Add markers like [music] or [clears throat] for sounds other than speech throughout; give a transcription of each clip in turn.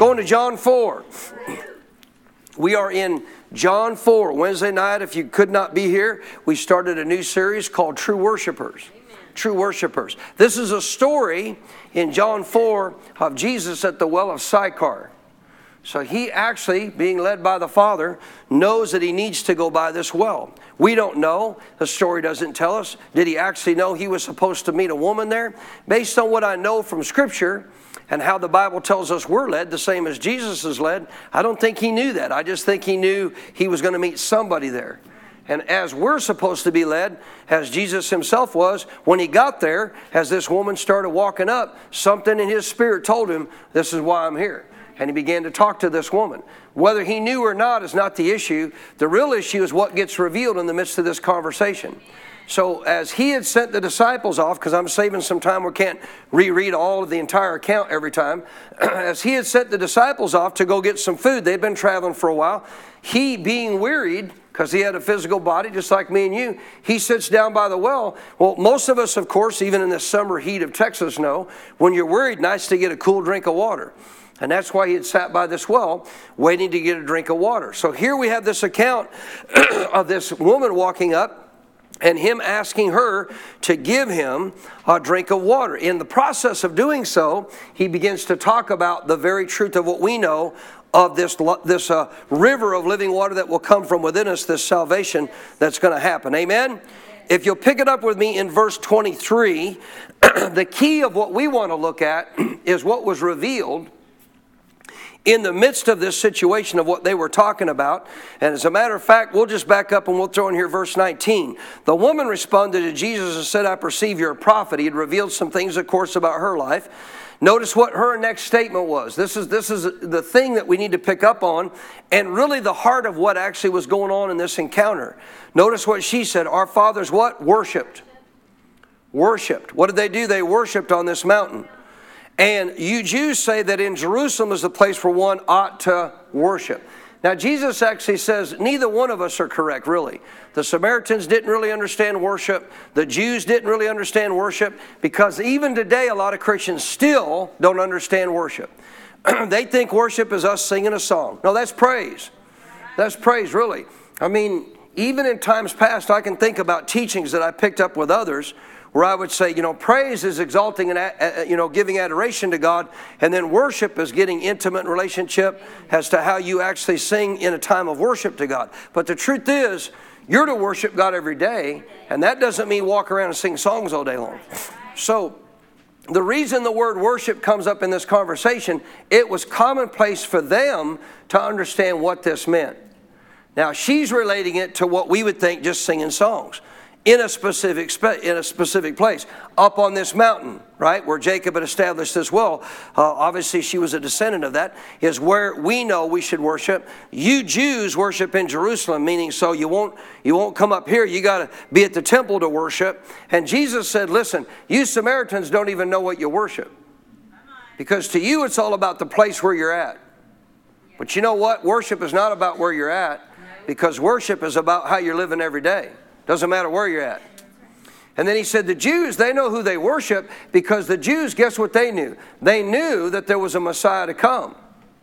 Going to John 4. We are in John 4. Wednesday night, if you could not be here, we started a new series called True Worshipers. True Worshipers. This is a story in John 4 of Jesus at the well of Sychar. So he actually, being led by the Father, knows that he needs to go by this well. We don't know. The story doesn't tell us. Did he actually know he was supposed to meet a woman there? Based on what I know from Scripture, and how the Bible tells us we're led, the same as Jesus is led, I don't think he knew that. I just think he knew he was going to meet somebody there. And as we're supposed to be led, as Jesus himself was, when he got there, as this woman started walking up, something in his spirit told him, This is why I'm here. And he began to talk to this woman. Whether he knew or not is not the issue. The real issue is what gets revealed in the midst of this conversation. So, as he had sent the disciples off, because I'm saving some time, we can't reread all of the entire account every time. [clears throat] as he had sent the disciples off to go get some food, they'd been traveling for a while. He, being wearied, because he had a physical body just like me and you, he sits down by the well. Well, most of us, of course, even in the summer heat of Texas, know when you're worried, nice to get a cool drink of water. And that's why he had sat by this well, waiting to get a drink of water. So here we have this account [clears throat] of this woman walking up and him asking her to give him a drink of water. In the process of doing so, he begins to talk about the very truth of what we know of this, this uh, river of living water that will come from within us, this salvation that's going to happen. Amen? If you'll pick it up with me in verse 23, [clears throat] the key of what we want to look at [clears throat] is what was revealed in the midst of this situation of what they were talking about. And as a matter of fact, we'll just back up and we'll throw in here verse 19. The woman responded to Jesus and said, I perceive you're a prophet. He had revealed some things, of course, about her life. Notice what her next statement was. This is, this is the thing that we need to pick up on, and really the heart of what actually was going on in this encounter. Notice what she said Our fathers what? Worshipped. Worshipped. What did they do? They worshipped on this mountain. And you Jews say that in Jerusalem is the place where one ought to worship. Now, Jesus actually says neither one of us are correct, really. The Samaritans didn't really understand worship. The Jews didn't really understand worship because even today, a lot of Christians still don't understand worship. [clears throat] they think worship is us singing a song. No, that's praise. That's praise, really. I mean, even in times past, I can think about teachings that I picked up with others where I would say, you know, praise is exalting and, you know, giving adoration to God, and then worship is getting intimate relationship as to how you actually sing in a time of worship to God. But the truth is, you're to worship God every day, and that doesn't mean walk around and sing songs all day long. So, the reason the word worship comes up in this conversation, it was commonplace for them to understand what this meant. Now, she's relating it to what we would think just singing songs in a specific in a specific place up on this mountain right where jacob had established this well. Uh, obviously she was a descendant of that is where we know we should worship. You jews worship in jerusalem meaning so you won't you won't come up here. You got to be at the temple to worship. And jesus said listen you samaritans don't even know what you worship. Because to you it's all about the place where you're at. But you know what? Worship is not about where you're at because worship is about how you're living every day doesn't matter where you're at. And then he said, The Jews, they know who they worship because the Jews, guess what they knew? They knew that there was a Messiah to come,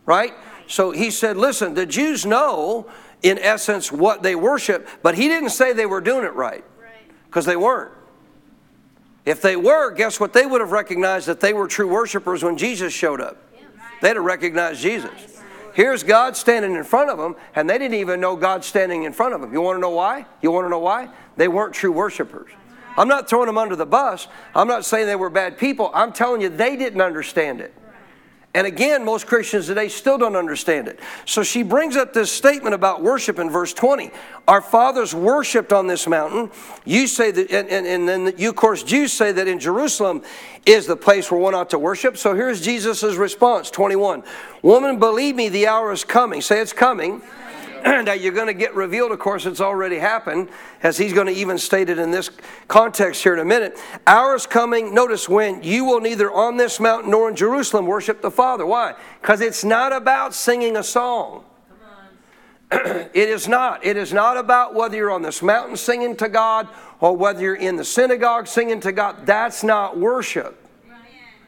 right? So he said, Listen, the Jews know, in essence, what they worship, but he didn't say they were doing it right because they weren't. If they were, guess what? They would have recognized that they were true worshipers when Jesus showed up. They'd have recognized Jesus. Here's God standing in front of them, and they didn't even know God standing in front of them. You want to know why? You want to know why? They weren't true worshipers. I'm not throwing them under the bus. I'm not saying they were bad people. I'm telling you, they didn't understand it. And again, most Christians today still don't understand it. So she brings up this statement about worship in verse 20. Our fathers worshiped on this mountain. You say that, and, and, and then you, of course, Jews say that in Jerusalem is the place where one ought to worship. So here's Jesus' response 21. Woman, believe me, the hour is coming. Say it's coming [clears throat] that you're going to get revealed. Of course, it's already happened, as he's going to even state it in this context here in a minute. Hours coming, notice when you will neither on this mountain nor in Jerusalem worship the Father. Why? Because it's not about singing a song. [clears throat] it is not. It is not about whether you're on this mountain singing to God or whether you're in the synagogue singing to God. That's not worship.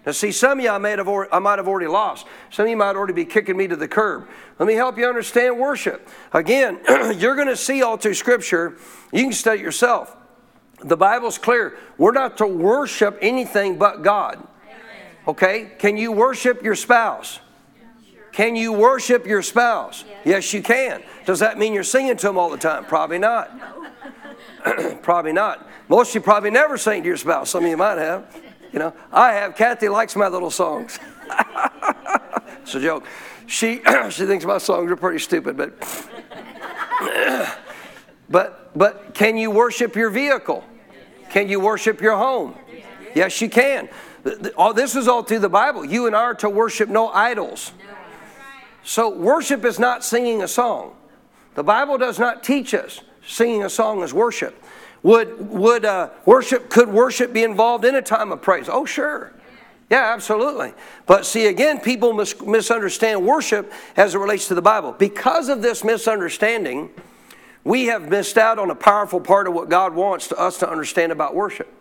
Now, see, some of you I might, have already, I might have already lost. Some of you might already be kicking me to the curb. Let me help you understand worship. Again, [clears throat] you're going to see all through Scripture. You can study yourself. The Bible's clear. We're not to worship anything but God. Okay? Can you worship your spouse? Can you worship your spouse? Yes, you can. Does that mean you're singing to them all the time? Probably not. [clears throat] probably not. Most of you probably never sing to your spouse. Some of you might have. [laughs] You know, I have. Kathy likes my little songs. [laughs] it's a joke. She [clears throat] she thinks my songs are pretty stupid, but [clears throat] but but can you worship your vehicle? Can you worship your home? Yes, you can. All this is all through the Bible. You and I are to worship no idols. So worship is not singing a song. The Bible does not teach us singing a song is worship. Would, would uh, worship, could worship be involved in a time of praise? Oh, sure. Yeah, absolutely. But see, again, people mis- misunderstand worship as it relates to the Bible. Because of this misunderstanding, we have missed out on a powerful part of what God wants to us to understand about worship.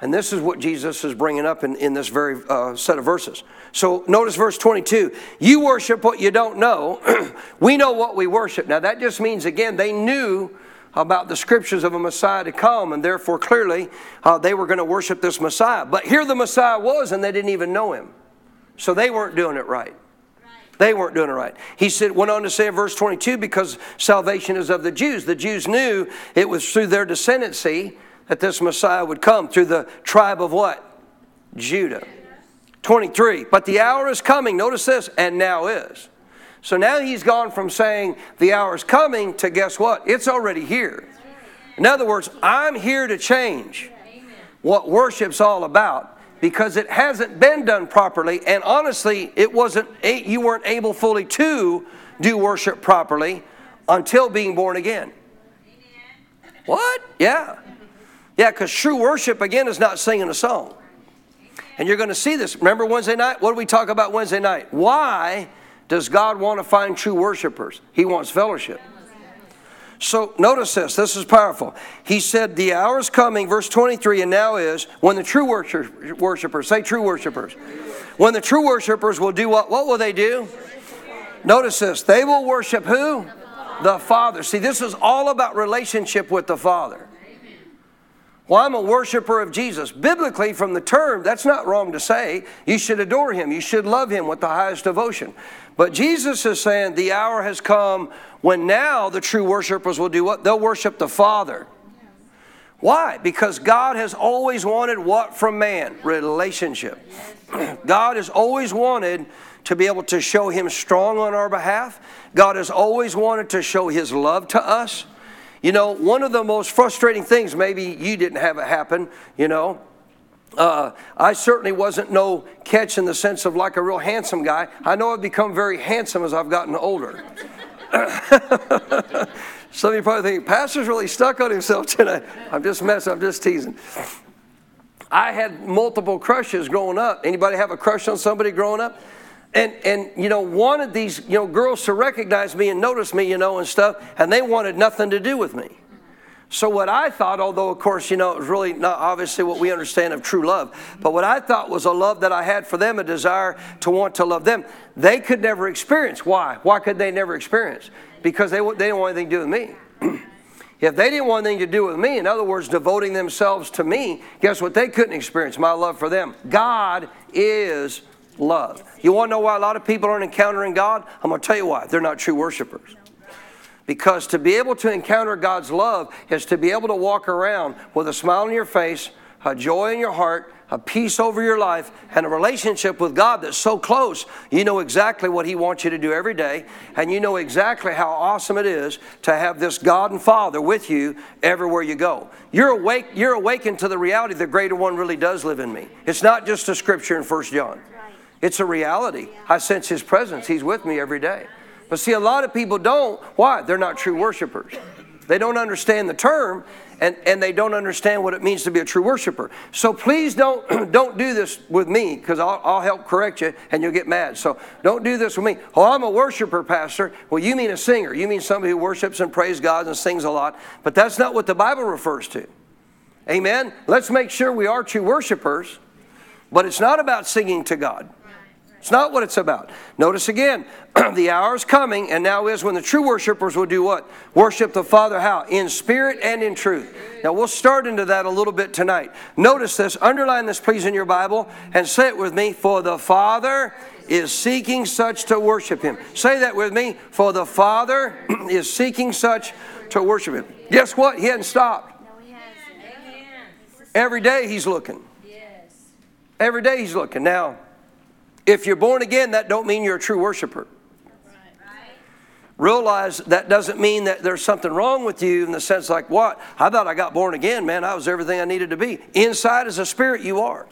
And this is what Jesus is bringing up in, in this very uh, set of verses. So notice verse 22. You worship what you don't know. [clears throat] we know what we worship. Now, that just means, again, they knew about the scriptures of a Messiah to come, and therefore clearly uh, they were going to worship this Messiah. But here the Messiah was, and they didn't even know him. So they weren't doing it right. They weren't doing it right. He said, went on to say in verse 22, because salvation is of the Jews. The Jews knew it was through their descendancy that this Messiah would come, through the tribe of what? Judah. 23. But the hour is coming, notice this, and now is. So now he's gone from saying the hour's coming to guess what? It's already here. In other words, I'm here to change what worship's all about because it hasn't been done properly and honestly it wasn't you weren't able fully to do worship properly until being born again. What? Yeah. Yeah, because true worship again is not singing a song. And you're going to see this. Remember Wednesday night? What did we talk about Wednesday night? Why does God want to find true worshipers? He wants fellowship. So notice this, this is powerful. He said, The hour is coming, verse 23, and now is when the true worshipers, say true worshipers. When the true worshipers will do what? What will they do? Notice this, they will worship who? The Father. See, this is all about relationship with the Father. Well, I'm a worshiper of Jesus. Biblically, from the term, that's not wrong to say. You should adore him. You should love him with the highest devotion. But Jesus is saying the hour has come when now the true worshipers will do what? They'll worship the Father. Why? Because God has always wanted what from man? Relationship. [clears throat] God has always wanted to be able to show Him strong on our behalf. God has always wanted to show His love to us. You know, one of the most frustrating things, maybe you didn't have it happen, you know, uh, I certainly wasn't no catch in the sense of like a real handsome guy. I know I've become very handsome as I've gotten older. [laughs] Some of you probably think, Pastor's really stuck on himself tonight. I'm just messing, I'm just teasing. I had multiple crushes growing up. Anybody have a crush on somebody growing up? And, and you know, wanted these, you know, girls to recognize me and notice me, you know, and stuff, and they wanted nothing to do with me. So, what I thought, although of course, you know, it was really not obviously what we understand of true love, but what I thought was a love that I had for them, a desire to want to love them, they could never experience. Why? Why could they never experience? Because they, they didn't want anything to do with me. [clears throat] if they didn't want anything to do with me, in other words, devoting themselves to me, guess what they couldn't experience? My love for them. God is love. You want to know why a lot of people aren't encountering God? I'm going to tell you why. They're not true worshipers. Because to be able to encounter God's love is to be able to walk around with a smile on your face, a joy in your heart, a peace over your life, and a relationship with God that's so close, you know exactly what He wants you to do every day, and you know exactly how awesome it is to have this God and Father with you everywhere you go. You're awake, you're awakened to the reality the greater one really does live in me. It's not just a scripture in First John. It's a reality. I sense His presence. He's with me every day. But see, a lot of people don't. Why? They're not true worshipers. They don't understand the term and, and they don't understand what it means to be a true worshiper. So please don't, [clears throat] don't do this with me because I'll, I'll help correct you and you'll get mad. So don't do this with me. Oh, I'm a worshiper, Pastor. Well, you mean a singer. You mean somebody who worships and prays God and sings a lot. But that's not what the Bible refers to. Amen? Let's make sure we are true worshipers, but it's not about singing to God. It's not what it's about. Notice again, [clears throat] the hour is coming, and now is when the true worshipers will do what? Worship the Father how? In spirit and in truth. Now we'll start into that a little bit tonight. Notice this, underline this please in your Bible, and say it with me. For the Father is seeking such to worship Him. Say that with me. For the Father [clears throat] is seeking such to worship Him. Guess what? He hadn't stopped. Every day He's looking. Every day He's looking. Now, if you're born again, that don't mean you're a true worshiper. Realize that doesn't mean that there's something wrong with you in the sense like what? I thought I got born again, man. I was everything I needed to be. Inside as a spirit, you are.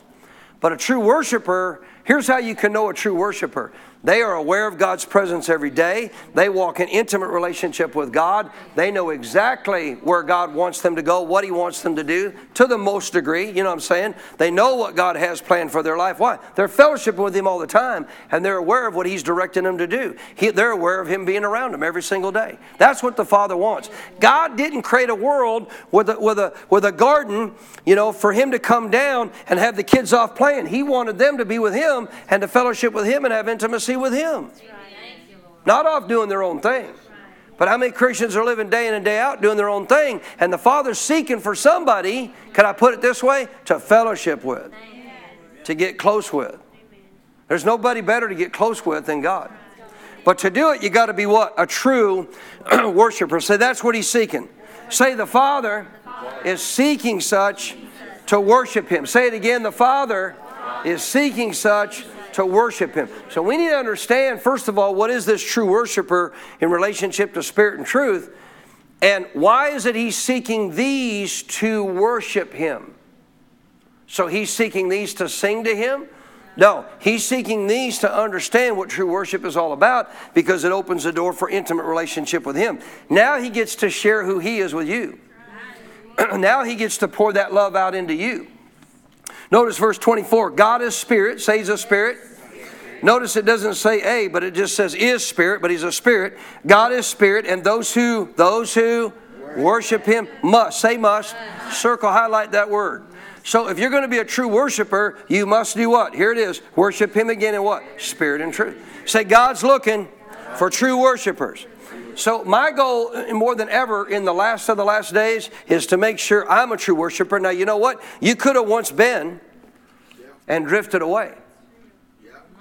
But a true worshiper, here's how you can know a true worshiper. They are aware of God's presence every day. They walk in intimate relationship with God. They know exactly where God wants them to go, what He wants them to do, to the most degree. You know what I'm saying? They know what God has planned for their life. Why? They're fellowshipping with Him all the time, and they're aware of what He's directing them to do. He, they're aware of Him being around them every single day. That's what the Father wants. God didn't create a world with a, with a, with a garden, you know, for Him to come down and have the kids off playing. He wanted them to be with Him and to fellowship with Him and have intimacy with Him. Not off doing their own thing. But how many Christians are living day in and day out doing their own thing, and the Father's seeking for somebody, can I put it this way, to fellowship with, to get close with. There's nobody better to get close with than God. But to do it, you got to be what? A true [clears throat] worshiper. Say that's what he's seeking. Say the Father is seeking such to worship him. Say it again. The Father is seeking such to worship Him. So we need to understand, first of all, what is this true worshiper in relationship to spirit and truth? And why is it He's seeking these to worship Him? So He's seeking these to sing to Him? No, He's seeking these to understand what true worship is all about because it opens the door for intimate relationship with Him. Now He gets to share who He is with you. [clears throat] now He gets to pour that love out into you. Notice verse 24 God is spirit, says a spirit. Notice it doesn't say a, but it just says is spirit, but he's a spirit. God is spirit, and those who those who worship him must say must circle highlight that word. So if you're going to be a true worshiper, you must do what? Here it is. Worship him again in what? Spirit and truth. Say God's looking for true worshipers. So my goal more than ever in the last of the last days is to make sure I'm a true worshiper. Now you know what? You could have once been and drifted away.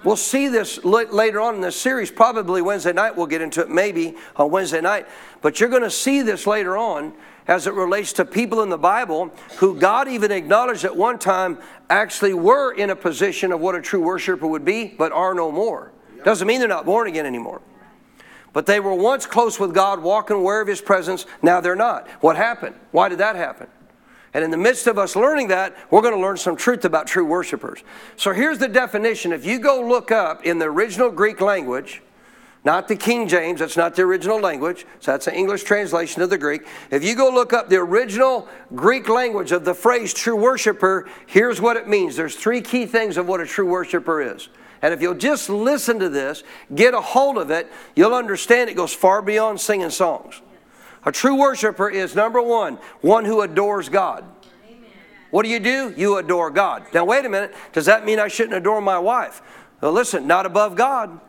We'll see this later on in this series. Probably Wednesday night, we'll get into it maybe on Wednesday night. But you're going to see this later on as it relates to people in the Bible who God even acknowledged at one time actually were in a position of what a true worshiper would be, but are no more. Doesn't mean they're not born again anymore. But they were once close with God, walking aware of His presence. Now they're not. What happened? Why did that happen? And in the midst of us learning that, we're going to learn some truth about true worshipers. So here's the definition. If you go look up in the original Greek language, not the King James, that's not the original language, so that's an English translation of the Greek. If you go look up the original Greek language of the phrase true worshiper, here's what it means. There's three key things of what a true worshiper is. And if you'll just listen to this, get a hold of it, you'll understand it goes far beyond singing songs. A true worshiper is number one, one who adores God. What do you do? You adore God. Now, wait a minute. Does that mean I shouldn't adore my wife? Well, listen, not above God.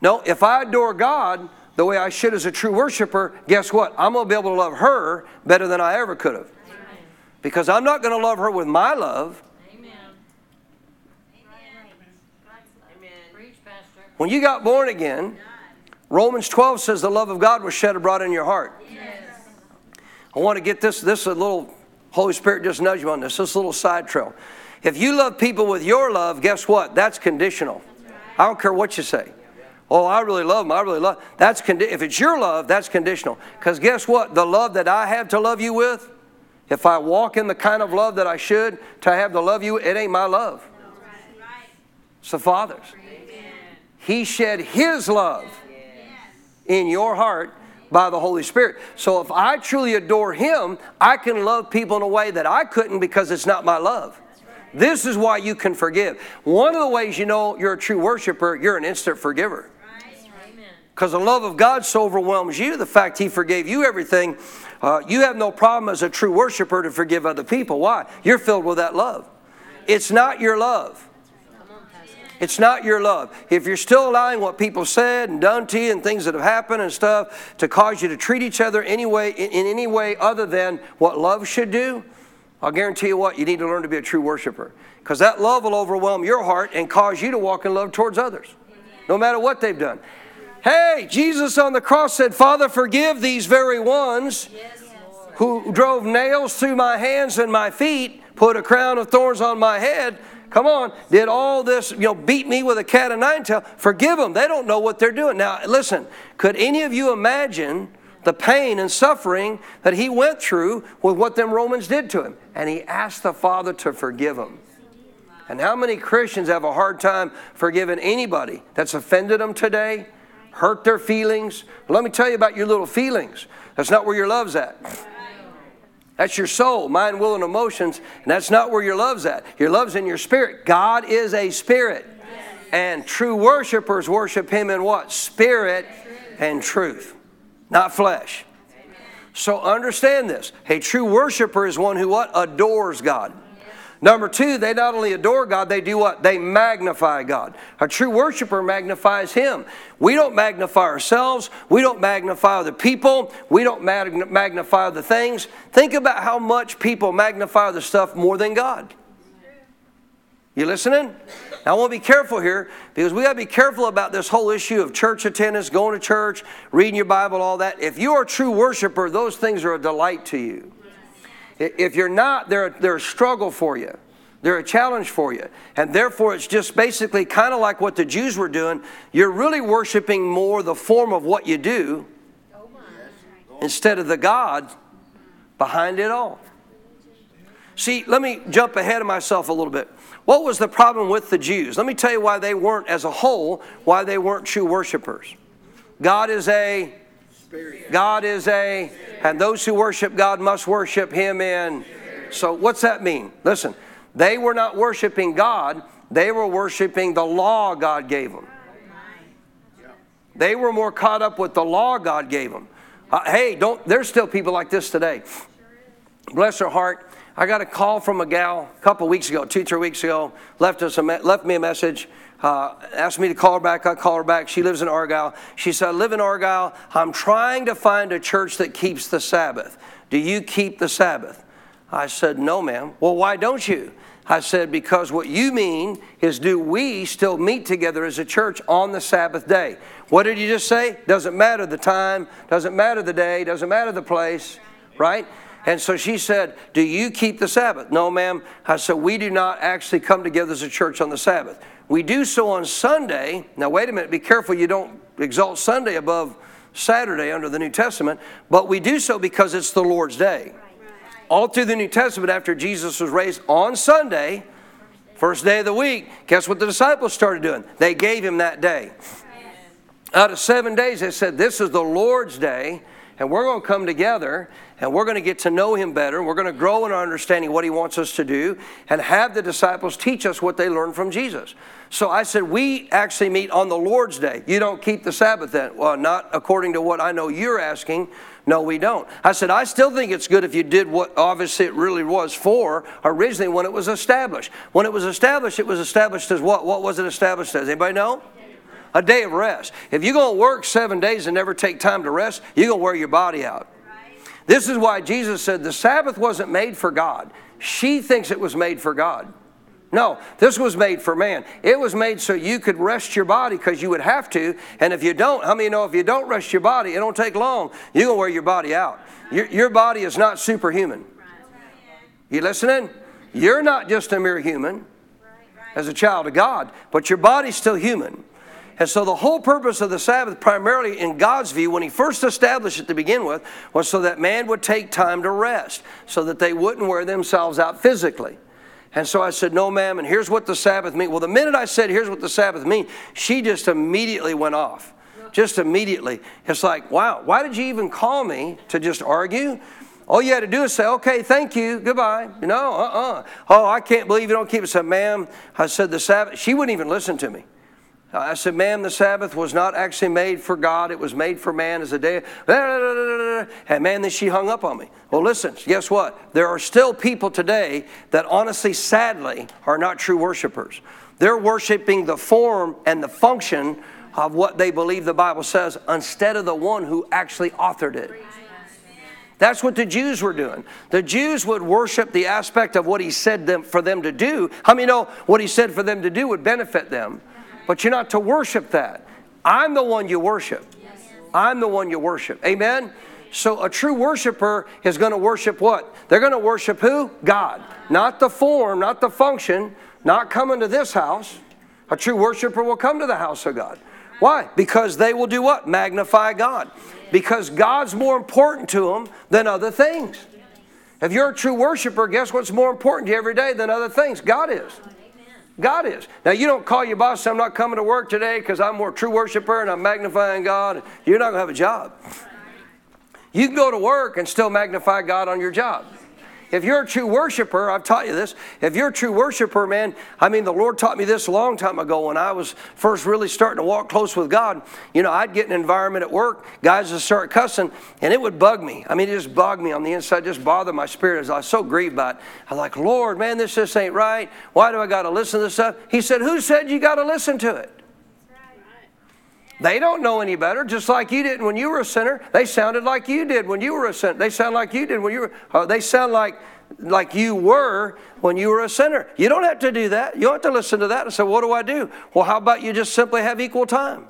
No, if I adore God the way I should as a true worshiper, guess what? I'm going to be able to love her better than I ever could have. Because I'm not going to love her with my love. When you got born again, Romans 12 says the love of God was shed abroad in your heart. Yes. I want to get this, this a little, Holy Spirit just nudge you on this, this little side trail. If you love people with your love, guess what? That's conditional. I don't care what you say. Oh, I really love them. I really love. That's condi- if it's your love, that's conditional. Because guess what? The love that I have to love you with, if I walk in the kind of love that I should to have to love you, it ain't my love. It's the Father's. He shed His love in your heart by the Holy Spirit. So if I truly adore Him, I can love people in a way that I couldn't because it's not my love. This is why you can forgive. One of the ways you know you're a true worshiper, you're an instant forgiver. Because the love of God so overwhelms you, the fact He forgave you everything, uh, you have no problem as a true worshiper to forgive other people. Why? You're filled with that love. It's not your love. It's not your love. If you're still allowing what people said and done to you and things that have happened and stuff to cause you to treat each other anyway in, any way other than what love should do, I'll guarantee you what, you need to learn to be a true worshiper. Because that love will overwhelm your heart and cause you to walk in love towards others, no matter what they've done. Hey, Jesus on the cross said, Father, forgive these very ones who drove nails through my hands and my feet, put a crown of thorns on my head. Come on, did all this, you know, beat me with a cat of nine tail. Forgive them. They don't know what they're doing. Now, listen, could any of you imagine the pain and suffering that he went through with what them Romans did to him? And he asked the Father to forgive him. And how many Christians have a hard time forgiving anybody that's offended them today, hurt their feelings? Let me tell you about your little feelings. That's not where your love's at. That's your soul, mind, will, and emotions, and that's not where your love's at. Your love's in your spirit. God is a spirit. And true worshipers worship Him in what? Spirit and truth, not flesh. So understand this. A true worshiper is one who what? Adores God. Number two, they not only adore God, they do what? They magnify God. A true worshiper magnifies Him. We don't magnify ourselves. We don't magnify the people. We don't magnify the things. Think about how much people magnify the stuff more than God. You listening? Now, I want to be careful here because we got to be careful about this whole issue of church attendance, going to church, reading your Bible, all that. If you are a true worshiper, those things are a delight to you. If you're not, they're, they're a struggle for you. They're a challenge for you. And therefore, it's just basically kind of like what the Jews were doing. You're really worshiping more the form of what you do instead of the God behind it all. See, let me jump ahead of myself a little bit. What was the problem with the Jews? Let me tell you why they weren't, as a whole, why they weren't true worshipers. God is a God is a, and those who worship God must worship Him in. So, what's that mean? Listen, they were not worshiping God, they were worshiping the law God gave them. They were more caught up with the law God gave them. Uh, hey, don't, there's still people like this today. Bless her heart. I got a call from a gal a couple weeks ago, two, three weeks ago, left, us a, left me a message uh, asked me to call her back. I call her back. She lives in Argyle. She said, I live in Argyle. I'm trying to find a church that keeps the Sabbath. Do you keep the Sabbath? I said, No, ma'am. Well, why don't you? I said, Because what you mean is, do we still meet together as a church on the Sabbath day? What did you just say? Doesn't matter the time, doesn't matter the day, doesn't matter the place, right? And so she said, Do you keep the Sabbath? No, ma'am. I said, We do not actually come together as a church on the Sabbath. We do so on Sunday. Now, wait a minute, be careful you don't exalt Sunday above Saturday under the New Testament, but we do so because it's the Lord's day. All through the New Testament, after Jesus was raised on Sunday, first day of the week, guess what the disciples started doing? They gave him that day. Out of seven days, they said, This is the Lord's day, and we're going to come together and we're going to get to know him better. We're going to grow in our understanding what he wants us to do and have the disciples teach us what they learned from Jesus. So I said, We actually meet on the Lord's day. You don't keep the Sabbath then? Well, not according to what I know you're asking. No, we don't. I said, I still think it's good if you did what obviously it really was for originally when it was established. When it was established, it was established as what? What was it established as? Anybody know? A day of rest. If you're going to work seven days and never take time to rest, you're going to wear your body out. This is why Jesus said the Sabbath wasn't made for God. She thinks it was made for God. No, this was made for man. It was made so you could rest your body because you would have to. And if you don't, how many know if you don't rest your body, it don't take long. You're going to wear your body out. Your, your body is not superhuman. You listening? You're not just a mere human as a child of God, but your body's still human. And so the whole purpose of the Sabbath, primarily in God's view, when He first established it to begin with, was so that man would take time to rest, so that they wouldn't wear themselves out physically. And so I said, No, ma'am, and here's what the Sabbath means. Well, the minute I said, Here's what the Sabbath means, she just immediately went off. Just immediately. It's like, wow, why did you even call me to just argue? All you had to do is say, okay, thank you, goodbye. You know, uh uh-uh. uh Oh, I can't believe you don't keep it. I said, ma'am, I said the Sabbath. She wouldn't even listen to me. Uh, I said, ma'am, the Sabbath was not actually made for God. It was made for man as a day. And man, then she hung up on me. Well, listen, guess what? There are still people today that honestly, sadly, are not true worshipers. They're worshiping the form and the function of what they believe the Bible says instead of the one who actually authored it. That's what the Jews were doing. The Jews would worship the aspect of what he said them, for them to do. How many know what he said for them to do would benefit them? But you're not to worship that. I'm the one you worship. I'm the one you worship. Amen? So a true worshiper is going to worship what? They're going to worship who? God. Not the form, not the function, not coming to this house. A true worshiper will come to the house of God. Why? Because they will do what? Magnify God. Because God's more important to them than other things. If you're a true worshiper, guess what's more important to you every day than other things? God is. God is. Now, you don't call your boss, I'm not coming to work today because I'm more true worshiper and I'm magnifying God. You're not going to have a job. You can go to work and still magnify God on your job. If you're a true worshiper, I've taught you this. If you're a true worshiper, man, I mean, the Lord taught me this a long time ago when I was first really starting to walk close with God. You know, I'd get an environment at work, guys would start cussing, and it would bug me. I mean, it just bugged me on the inside, just bothered my spirit. As I was so grieved by it. I was like, Lord, man, this just ain't right. Why do I got to listen to this stuff? He said, Who said you got to listen to it? They don't know any better, just like you didn't when you were a sinner. They sounded like you did when you were a sinner. They sound like you did when you were. Uh, they sound like like you were when you were a sinner. You don't have to do that. You don't have to listen to that and say, "What do I do?" Well, how about you just simply have equal time?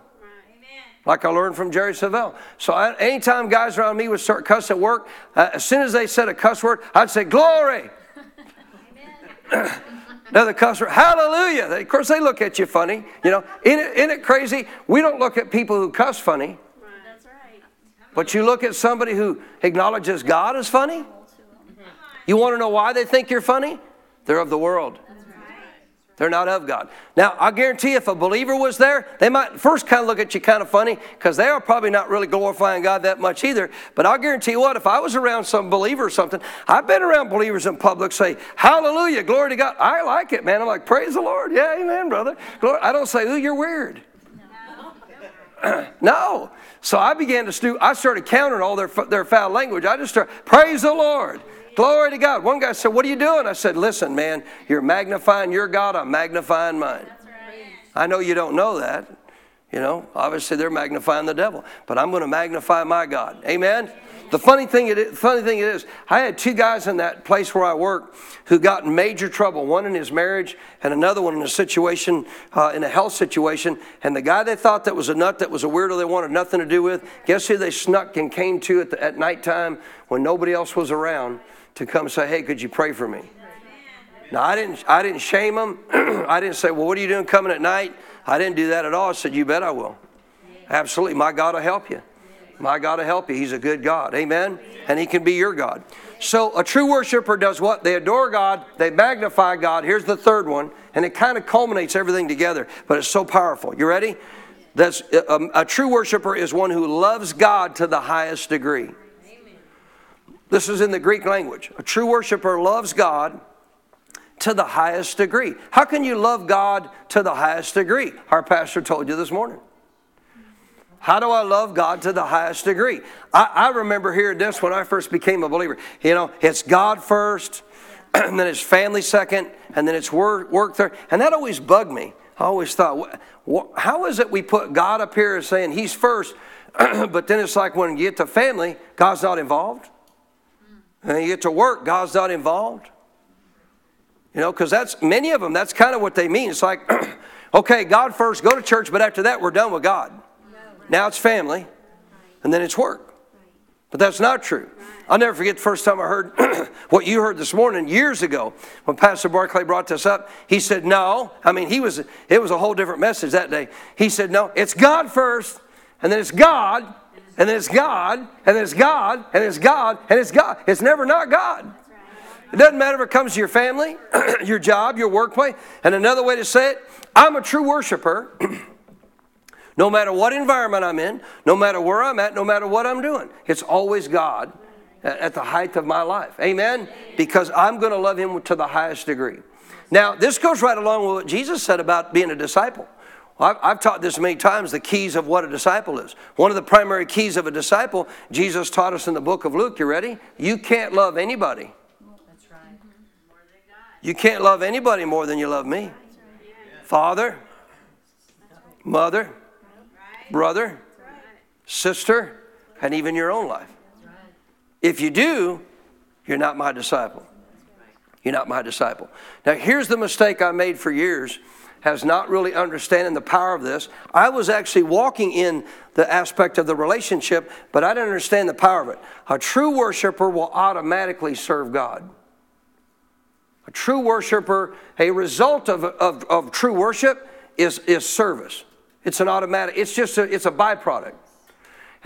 like I learned from Jerry Savelle. So I, anytime guys around me would start cussing at work, uh, as soon as they said a cuss word, I'd say, Glory! [laughs] [clears throat] Another customer, hallelujah. Of course, they look at you funny. You know, isn't it, isn't it crazy? We don't look at people who cuss funny. That's right. But you look at somebody who acknowledges God as funny. You want to know why they think you're funny? They're of the world. They're not of God. Now, I guarantee if a believer was there, they might first kind of look at you kind of funny because they are probably not really glorifying God that much either. But I'll guarantee you what, if I was around some believer or something, I've been around believers in public say, Hallelujah, glory to God. I like it, man. I'm like, Praise the Lord. Yeah, amen, brother. Glory. I don't say, Ooh, you're weird. No. [laughs] no. So I began to stu- I started countering all their, their foul language. I just started, Praise the Lord. Glory to God. One guy said, What are you doing? I said, Listen, man, you're magnifying your God, I'm magnifying mine. Right. I know you don't know that. You know, obviously they're magnifying the devil, but I'm going to magnify my God. Amen. The funny thing, it is, funny thing it is, I had two guys in that place where I work who got in major trouble. One in his marriage, and another one in a situation, uh, in a health situation. And the guy they thought that was a nut, that was a weirdo, they wanted nothing to do with. Guess who they snuck and came to at, the, at nighttime when nobody else was around? To come say, hey, could you pray for me? Now, I didn't, I didn't shame them. [clears throat] I didn't say, well, what are you doing coming at night? I didn't do that at all. I said, you bet I will. Absolutely. My God will help you. My God will help you. He's a good God. Amen? And He can be your God. So a true worshiper does what? They adore God, they magnify God. Here's the third one, and it kind of culminates everything together, but it's so powerful. You ready? That's a, um, a true worshiper is one who loves God to the highest degree. This is in the Greek language. A true worshiper loves God to the highest degree. How can you love God to the highest degree? Our pastor told you this morning. How do I love God to the highest degree? I, I remember hearing this when I first became a believer. You know, it's God first, [clears throat] and then it's family second, and then it's work, work third. And that always bugged me. I always thought, how is it we put God up here as saying He's first, [clears throat] but then it's like when you get to family, God's not involved? And you get to work, God's not involved. You know, because that's many of them, that's kind of what they mean. It's like, [clears throat] okay, God first, go to church, but after that, we're done with God. Now it's family, and then it's work. But that's not true. I'll never forget the first time I heard [clears throat] what you heard this morning years ago when Pastor Barclay brought this up. He said, No. I mean, he was, it was a whole different message that day. He said, No, it's God first, and then it's God, and then it's God, and then it's God, and it's God, and it's God. It's never not God. It doesn't matter if it comes to your family, [clears throat] your job, your workplace. And another way to say it, I'm a true worshiper. [clears throat] no matter what environment I'm in, no matter where I'm at, no matter what I'm doing. It's always God at the height of my life. Amen? Because I'm going to love him to the highest degree. Now, this goes right along with what Jesus said about being a disciple. I've, taught this many times the keys of what a disciple is. One of the primary keys of a disciple, Jesus taught us in the book of Luke. You ready? You can't love anybody. That's right. You can't love anybody more than you love me. Father, mother, brother, sister, and even your own life. If you do, you're not my disciple. You're not my disciple. Now, here's the mistake I made for years has not really understanding the power of this. I was actually walking in the aspect of the relationship, but I didn't understand the power of it. A true worshiper will automatically serve God. A true worshiper, a result of, of, of true worship is, is service. It's an automatic, it's just a, it's a byproduct.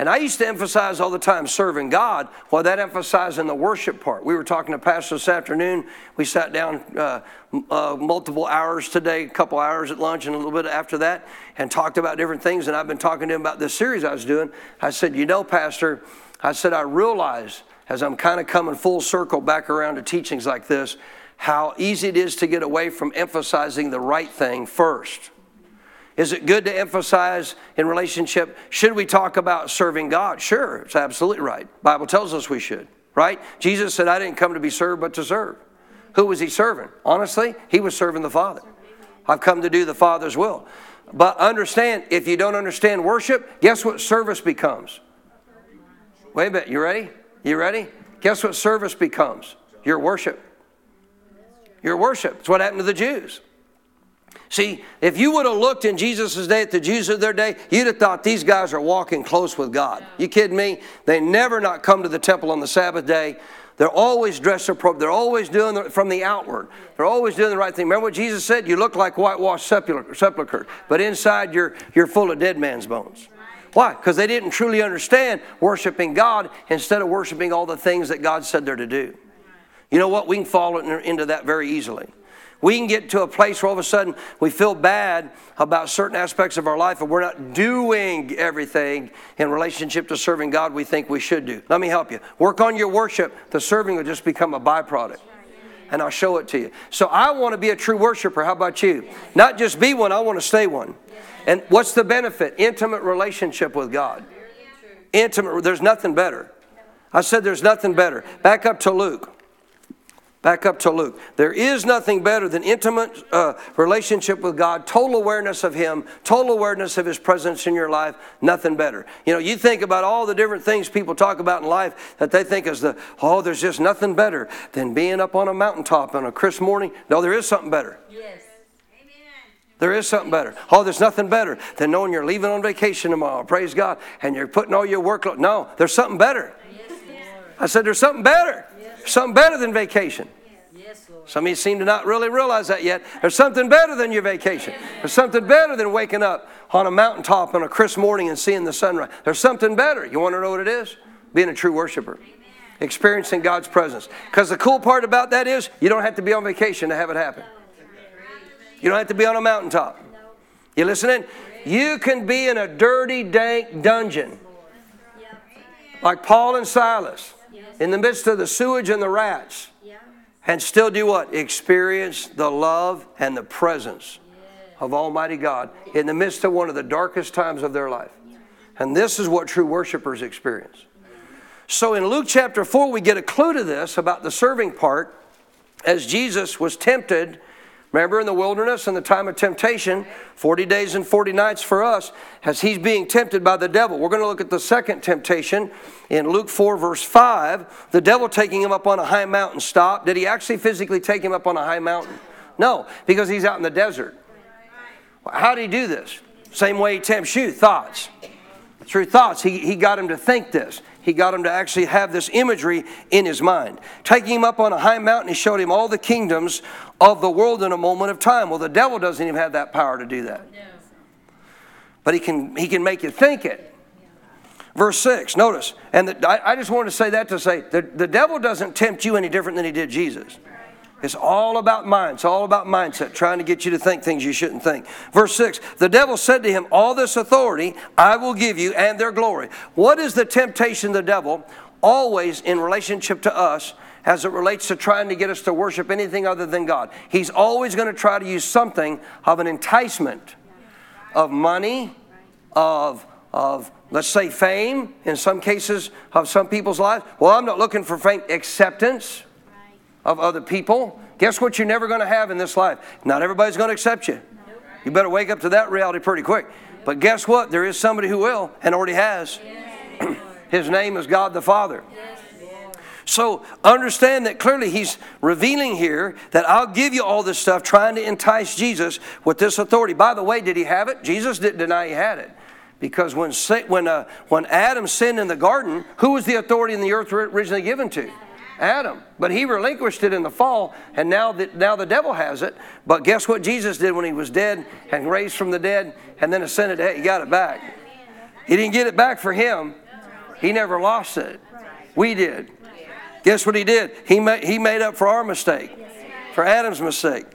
And I used to emphasize all the time serving God, while that emphasizing the worship part. We were talking to Pastor this afternoon. We sat down uh, uh, multiple hours today, a couple hours at lunch, and a little bit after that, and talked about different things. And I've been talking to him about this series I was doing. I said, You know, Pastor, I said, I realize as I'm kind of coming full circle back around to teachings like this, how easy it is to get away from emphasizing the right thing first. Is it good to emphasize in relationship? Should we talk about serving God? Sure, it's absolutely right. Bible tells us we should, right? Jesus said, I didn't come to be served, but to serve. Who was he serving? Honestly, he was serving the Father. I've come to do the Father's will. But understand, if you don't understand worship, guess what service becomes? Wait a minute, you ready? You ready? Guess what service becomes? Your worship. Your worship. It's what happened to the Jews. See, if you would have looked in Jesus' day at the Jews of their day, you'd have thought these guys are walking close with God. You kidding me? They never not come to the temple on the Sabbath day. They're always dressed appropriate. They're always doing the, from the outward. They're always doing the right thing. Remember what Jesus said? You look like whitewashed sepulchre, but inside you're, you're full of dead man's bones. Why? Because they didn't truly understand worshiping God instead of worshiping all the things that God said they're to do. You know what? We can fall into that very easily. We can get to a place where all of a sudden we feel bad about certain aspects of our life and we're not doing everything in relationship to serving God we think we should do. Let me help you. Work on your worship. The serving will just become a byproduct. And I'll show it to you. So I want to be a true worshiper. How about you? Not just be one, I want to stay one. And what's the benefit? Intimate relationship with God. Intimate, there's nothing better. I said there's nothing better. Back up to Luke. Back up to Luke. There is nothing better than intimate uh, relationship with God, total awareness of Him, total awareness of His presence in your life. Nothing better. You know, you think about all the different things people talk about in life that they think is the, oh, there's just nothing better than being up on a mountaintop on a crisp morning. No, there is something better. Yes. There is something better. Oh, there's nothing better than knowing you're leaving on vacation tomorrow. Praise God. And you're putting all your work. No, there's something better. I said, there's something better. Something better than vacation. Some of you seem to not really realize that yet. There's something better than your vacation. There's something better than waking up on a mountaintop on a crisp morning and seeing the sunrise. There's something better. You want to know what it is? Being a true worshiper. Experiencing God's presence. Because the cool part about that is you don't have to be on vacation to have it happen. You don't have to be on a mountaintop. You listening? You can be in a dirty, dank dungeon like Paul and Silas in the midst of the sewage and the rats and still do what? Experience the love and the presence of Almighty God in the midst of one of the darkest times of their life. And this is what true worshipers experience. So in Luke chapter 4, we get a clue to this about the serving part as Jesus was tempted Remember in the wilderness in the time of temptation, 40 days and 40 nights for us, as he's being tempted by the devil. We're going to look at the second temptation in Luke 4, verse 5. The devil taking him up on a high mountain stop. Did he actually physically take him up on a high mountain? No, because he's out in the desert. How did he do this? Same way he tempts you, thoughts. Through thoughts, he, he got him to think this. He got him to actually have this imagery in his mind. Taking him up on a high mountain, he showed him all the kingdoms of the world in a moment of time. Well, the devil doesn't even have that power to do that. But he can, he can make you think it. Verse 6, notice, and the, I, I, just wanted to say that to say the, the devil doesn't tempt you any different than he did Jesus. It's all about mind. It's all about mindset, trying to get you to think things you shouldn't think. Verse 6 The devil said to him, All this authority I will give you and their glory. What is the temptation of the devil? Always in relationship to us as it relates to trying to get us to worship anything other than God. He's always going to try to use something of an enticement of money, of, of let's say fame, in some cases of some people's lives. Well, I'm not looking for fame, acceptance of other people. Guess what you're never going to have in this life? Not everybody's going to accept you. You better wake up to that reality pretty quick. But guess what? There is somebody who will and already has. [clears throat] His name is God the Father. So understand that clearly he's revealing here that I'll give you all this stuff trying to entice Jesus with this authority. By the way, did he have it? Jesus didn't deny he had it. Because when, when, uh, when Adam sinned in the garden, who was the authority in the earth originally given to? Adam. But he relinquished it in the fall, and now the, now the devil has it. But guess what Jesus did when he was dead and raised from the dead and then ascended? Hey, He got it back. He didn't get it back for him, he never lost it. We did. Guess what he did? He made, he made up for our mistake, for Adam's mistake.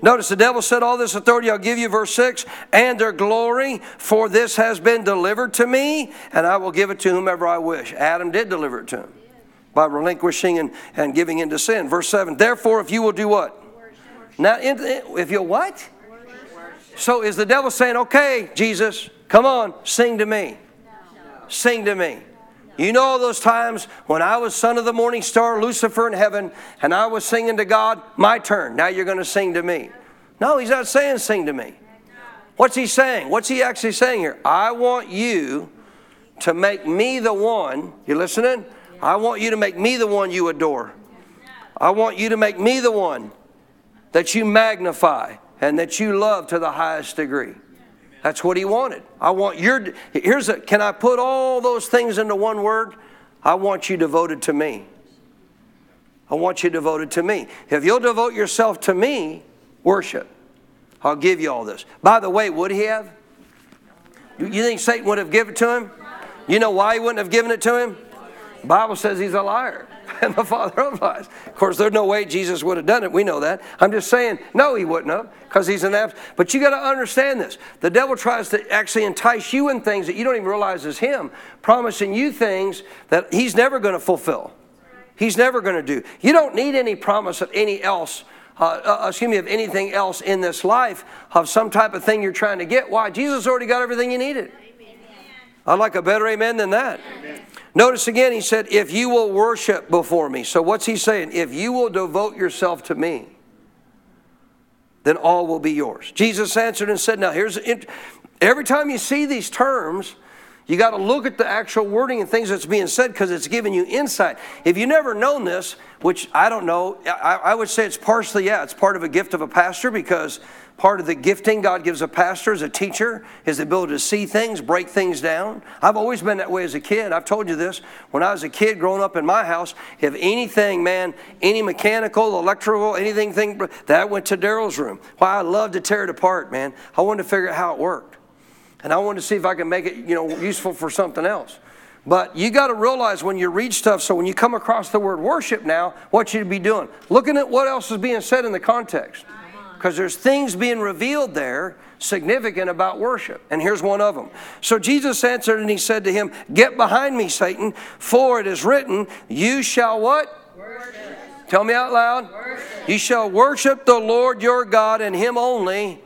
Notice the devil said, All this authority I'll give you, verse 6, and their glory, for this has been delivered to me, and I will give it to whomever I wish. Adam did deliver it to him by relinquishing and, and giving into sin. Verse 7 Therefore, if you will do what? Now, if you'll what? So is the devil saying, okay, Jesus, come on, sing to me. Sing to me. You know those times when I was son of the morning star, Lucifer in heaven, and I was singing to God, my turn. Now you're going to sing to me. No, he's not saying sing to me. What's he saying? What's he actually saying here? I want you to make me the one, you listening? I want you to make me the one you adore. I want you to make me the one that you magnify and that you love to the highest degree. That's what he wanted. I want your here's a can I put all those things into one word? I want you devoted to me. I want you devoted to me. If you'll devote yourself to me, worship. I'll give you all this. By the way, would he have? You think Satan would have given it to him? You know why he wouldn't have given it to him? Bible says he's a liar [laughs] and the father of lies. Of course, there's no way Jesus would have done it. We know that. I'm just saying, no, he wouldn't have because he's an abs. But you got to understand this. The devil tries to actually entice you in things that you don't even realize is him, promising you things that he's never going to fulfill. He's never going to do. You don't need any promise of any else. Uh, uh, excuse me, of anything else in this life, of some type of thing you're trying to get. Why? Jesus already got everything you needed. I'd like a better amen than that. Amen. Notice again, he said, If you will worship before me. So what's he saying? If you will devote yourself to me, then all will be yours. Jesus answered and said, Now here's every time you see these terms, you got to look at the actual wording and things that's being said because it's giving you insight. If you never known this, which I don't know, I, I would say it's partially, yeah, it's part of a gift of a pastor because Part of the gifting God gives a pastor as a teacher is the ability to see things, break things down. I've always been that way as a kid. I've told you this. When I was a kid growing up in my house, if anything, man, any mechanical, electrical, anything, thing, that went to Darryl's room. Why I loved to tear it apart, man. I wanted to figure out how it worked. And I wanted to see if I could make it, you know, useful for something else. But you got to realize when you read stuff, so when you come across the word worship now, what you would be doing. Looking at what else is being said in the context because there's things being revealed there significant about worship. And here's one of them. So Jesus answered and he said to him, Get behind me, Satan, for it is written, You shall what? Worship. Tell me out loud. Worship. You shall worship the Lord your God and him only.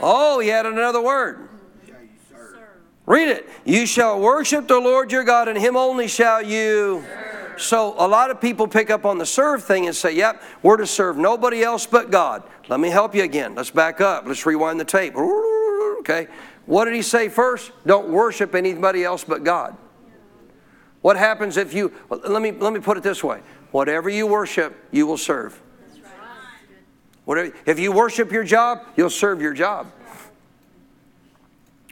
Oh, he added another word. Read it. You shall worship the Lord your God and him only shall you. So a lot of people pick up on the serve thing and say, yep, we're to serve nobody else but God. Let me help you again. Let's back up. Let's rewind the tape. Okay. What did he say first? Don't worship anybody else but God. What happens if you, let me, let me put it this way whatever you worship, you will serve. Whatever, if you worship your job, you'll serve your job.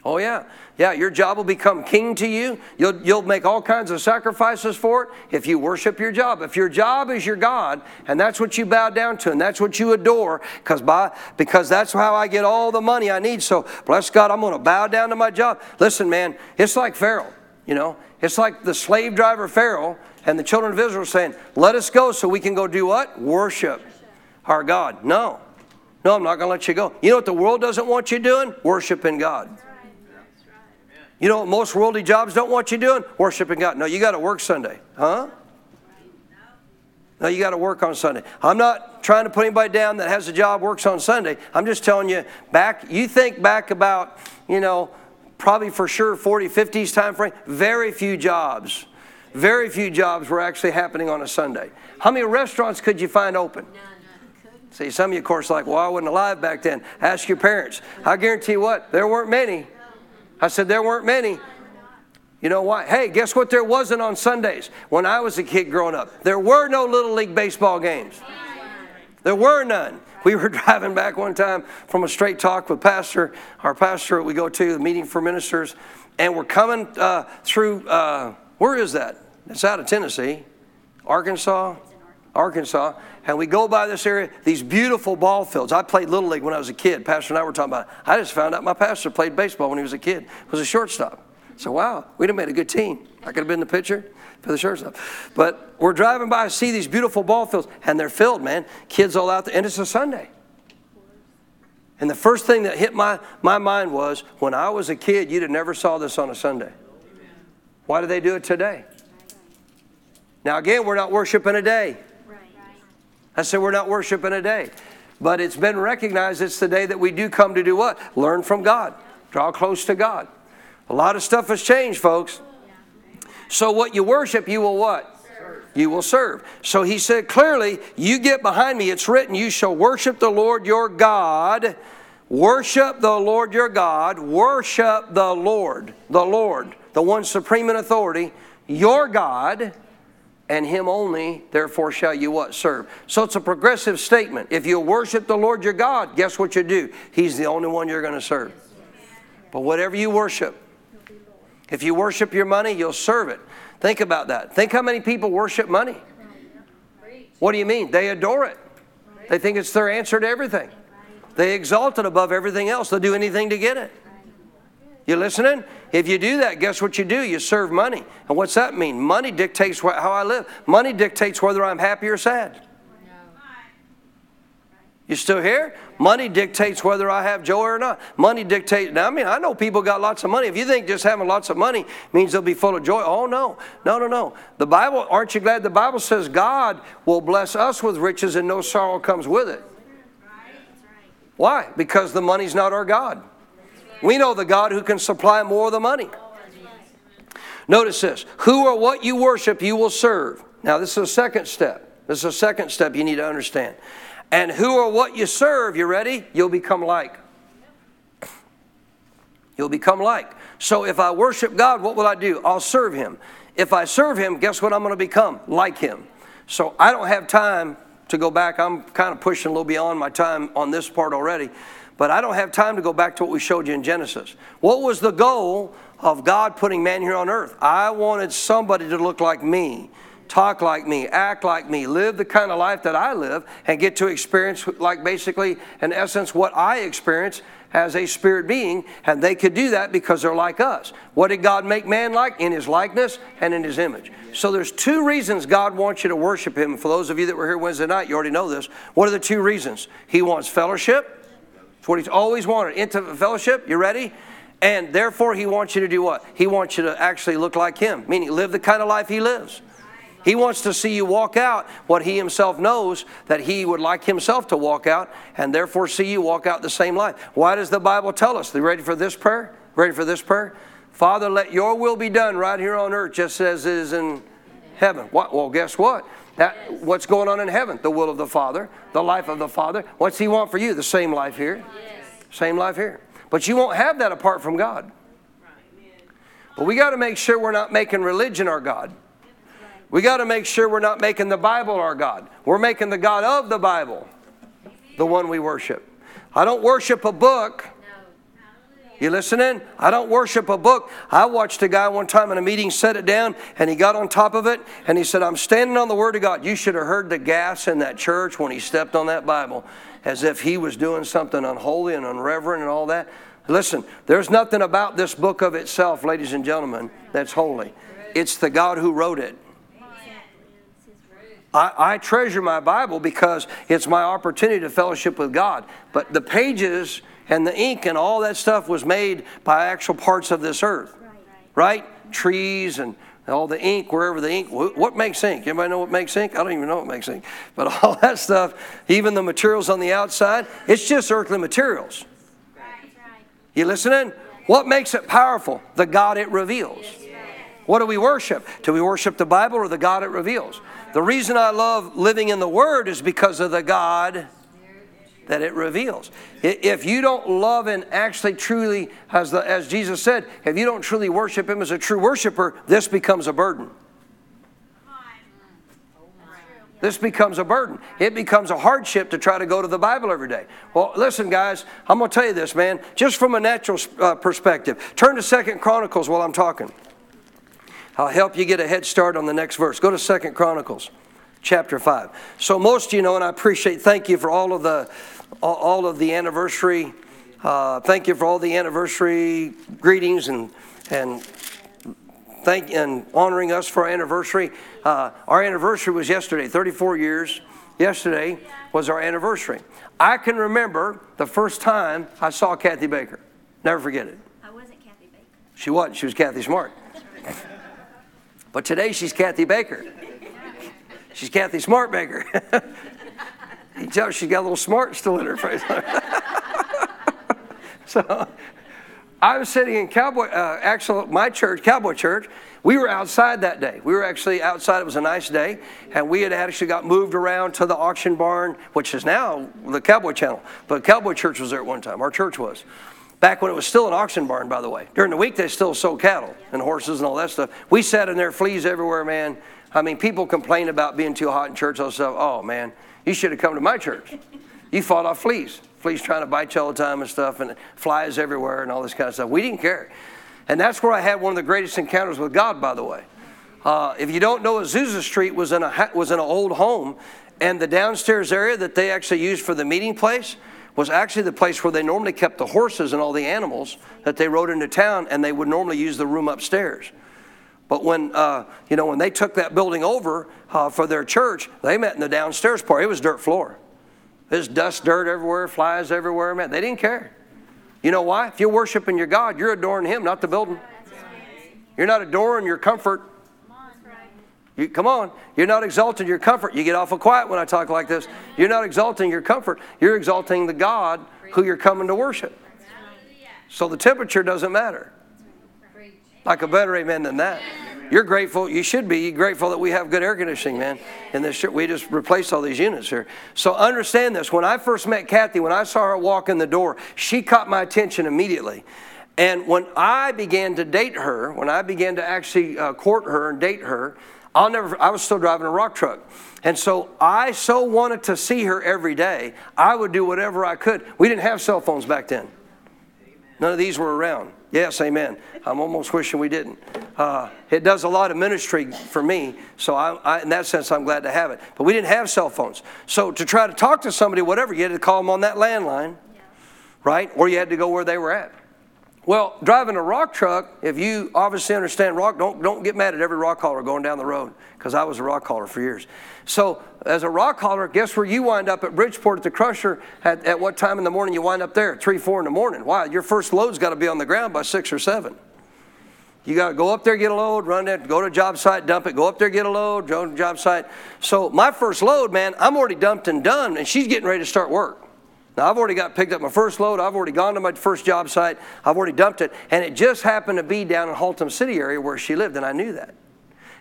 Oh, yeah. Yeah, your job will become king to you. You'll, you'll make all kinds of sacrifices for it if you worship your job. If your job is your God and that's what you bow down to and that's what you adore, because by because that's how I get all the money I need. So bless God, I'm going to bow down to my job. Listen, man, it's like Pharaoh. You know, it's like the slave driver Pharaoh and the children of Israel saying, Let us go so we can go do what? Worship our God. No. No, I'm not going to let you go. You know what the world doesn't want you doing? Worshiping God. You know what most worldly jobs don't want you doing? Worshiping God. No, you got to work Sunday. Huh? No, you got to work on Sunday. I'm not trying to put anybody down that has a job, works on Sunday. I'm just telling you, back, you think back about, you know, probably for sure 40, 50s time frame, very few jobs, very few jobs were actually happening on a Sunday. How many restaurants could you find open? See, some of you, of course, like, well, I wasn't alive back then. Ask your parents. I guarantee you what, there weren't many. I said, there weren't many. You know why? Hey, guess what? There wasn't on Sundays when I was a kid growing up. There were no Little League baseball games. There were none. We were [laughs] driving back one time from a straight talk with pastor, our pastor we go to, the meeting for ministers, and we're coming uh, through, uh, where is that? It's out of Tennessee, Arkansas, Arkansas, and we go by this area, these beautiful ball fields. I played Little League when I was a kid. Pastor and I were talking about it. I just found out my pastor played baseball when he was a kid, was a shortstop. So, wow, we'd have made a good team. I could have been the pitcher for the shortstop. But we're driving by, see these beautiful ball fields, and they're filled, man. Kids all out there, and it's a Sunday. And the first thing that hit my, my mind was when I was a kid, you'd have never saw this on a Sunday. Why do they do it today? Now, again, we're not worshiping a day. I said, we're not worshiping a day. But it's been recognized it's the day that we do come to do what? Learn from God, draw close to God. A lot of stuff has changed, folks. So, what you worship, you will what? You will serve. So he said clearly, You get behind me. It's written, You shall worship the Lord your God. Worship the Lord your God. Worship the Lord, the Lord, the one supreme in authority, your God and him only, therefore shall you what? Serve. So it's a progressive statement. If you worship the Lord your God, guess what you do? He's the only one you're going to serve. But whatever you worship, if you worship your money, you'll serve it. Think about that. Think how many people worship money. What do you mean? They adore it. They think it's their answer to everything. They exalt it above everything else. They'll do anything to get it. You listening? If you do that, guess what you do? You serve money. And what's that mean? Money dictates wh- how I live. Money dictates whether I'm happy or sad. You still here? Money dictates whether I have joy or not. Money dictates. Now, I mean, I know people got lots of money. If you think just having lots of money means they'll be full of joy, oh no, no, no, no. The Bible, aren't you glad the Bible says God will bless us with riches and no sorrow comes with it? Why? Because the money's not our God. We know the God who can supply more of the money. Notice this who or what you worship, you will serve. Now, this is a second step. This is a second step you need to understand. And who or what you serve, you ready? You'll become like. You'll become like. So if I worship God, what will I do? I'll serve Him. If I serve Him, guess what I'm going to become? Like Him. So I don't have time to go back. I'm kind of pushing a little beyond my time on this part already. But I don't have time to go back to what we showed you in Genesis. What was the goal of God putting man here on earth? I wanted somebody to look like me, talk like me, act like me, live the kind of life that I live, and get to experience, like basically, in essence, what I experience as a spirit being. And they could do that because they're like us. What did God make man like? In his likeness and in his image. So there's two reasons God wants you to worship him. For those of you that were here Wednesday night, you already know this. What are the two reasons? He wants fellowship it's what he's always wanted. Intimate fellowship, you ready? And therefore, he wants you to do what? He wants you to actually look like him, meaning live the kind of life he lives. He wants to see you walk out what he himself knows that he would like himself to walk out, and therefore see you walk out the same life. Why does the Bible tell us? Are you ready for this prayer? Ready for this prayer? Father, let your will be done right here on earth, just as it is in heaven. What? Well, guess what? That, what's going on in heaven? The will of the Father, the life of the Father. What's He want for you? The same life here. Same life here. But you won't have that apart from God. But we got to make sure we're not making religion our God. We got to make sure we're not making the Bible our God. We're making the God of the Bible the one we worship. I don't worship a book. You listening? I don't worship a book. I watched a guy one time in a meeting set it down and he got on top of it and he said, I'm standing on the Word of God. You should have heard the gas in that church when he stepped on that Bible as if he was doing something unholy and unreverent and all that. Listen, there's nothing about this book of itself, ladies and gentlemen, that's holy. It's the God who wrote it. I, I, treasure my Bible because it's my opportunity to fellowship with God. But the pages and the ink and all that stuff was made by actual parts of this earth, right? Trees and all the ink, wherever the ink. What makes ink? Anybody know what makes ink? I don't even know what makes ink. But [laughs] all that stuff, even the materials on the outside, it's just earthly materials. You listening? What makes it powerful? The God it reveals. What do we worship? Do we worship the Bible or the God it reveals? The reason I love living in the Word is because of the God that it reveals. If you don't love and actually truly, as, the, as Jesus said, if you don't truly worship Him as a true worshiper, this becomes a burden. This becomes a burden. It becomes a hardship to try to go to the Bible every day. Well, listen, guys, I'm going to tell you this, man, just from a natural uh, perspective. Turn to Second Chronicles while I'm talking. I'll help you get a head start on the next verse. Go to Second Chronicles chapter 5. So most of you know, and I appreciate, thank you for all of the, all of the anniversary. Uh, thank you for all the anniversary greetings and, and thank and honoring us for our anniversary. Uh, our anniversary was yesterday, 34 years. Yesterday was our anniversary. I can remember the first time I saw Kathy Baker. Never forget it. I wasn't Kathy Baker. She wasn't. She was Kathy Smart. but today she's Kathy Baker. [laughs] She's Kathy Smart Baker. [laughs] you tell she's got a little smart still in her face. [laughs] so I was sitting in Cowboy, uh, actually, my church, Cowboy Church. We were outside that day. We were actually outside. It was a nice day. And we had actually got moved around to the auction barn, which is now the Cowboy Channel. But Cowboy Church was there at one time. Our church was. Back when it was still an auction barn, by the way. During the week, they still sold cattle and horses and all that stuff. We sat in there, fleas everywhere, man. I mean, people complain about being too hot in church. All stuff. Oh, man, you should have come to my church. You fought off fleas fleas trying to bite you all the time and stuff, and flies everywhere and all this kind of stuff. We didn't care. And that's where I had one of the greatest encounters with God, by the way. Uh, if you don't know, Azusa Street was in, a, was in an old home, and the downstairs area that they actually used for the meeting place was actually the place where they normally kept the horses and all the animals that they rode into town, and they would normally use the room upstairs. But when uh, you know when they took that building over uh, for their church, they met in the downstairs part. It was dirt floor. There's dust, dirt everywhere, flies everywhere, man. They didn't care. You know why? If you're worshiping your God, you're adoring Him, not the building. You're not adoring your comfort. You, come on. You're not exalting your comfort. You get awful quiet when I talk like this. You're not exalting your comfort. You're exalting the God who you're coming to worship. So the temperature doesn't matter. Like a better amen than that. You're grateful. You should be grateful that we have good air conditioning, man. In this, we just replaced all these units here. So understand this. When I first met Kathy, when I saw her walk in the door, she caught my attention immediately. And when I began to date her, when I began to actually uh, court her and date her, I'll never. I was still driving a rock truck. And so I so wanted to see her every day. I would do whatever I could. We didn't have cell phones back then. None of these were around. Yes, amen. I'm almost wishing we didn't. Uh, it does a lot of ministry for me, so I, I, in that sense, I'm glad to have it. But we didn't have cell phones. So to try to talk to somebody, whatever, you had to call them on that landline, right? Or you had to go where they were at. Well, driving a rock truck, if you obviously understand rock, don't, don't get mad at every rock hauler going down the road, because I was a rock hauler for years. So, as a rock hauler, guess where you wind up at Bridgeport at the crusher? At, at what time in the morning you wind up there? 3, 4 in the morning. Why? Your first load's got to be on the ground by 6 or 7. You got to go up there, get a load, run it, go to a job site, dump it, go up there, get a load, go to job site. So, my first load, man, I'm already dumped and done, and she's getting ready to start work. Now, I've already got picked up my first load. I've already gone to my first job site. I've already dumped it. And it just happened to be down in Haltom City area where she lived, and I knew that.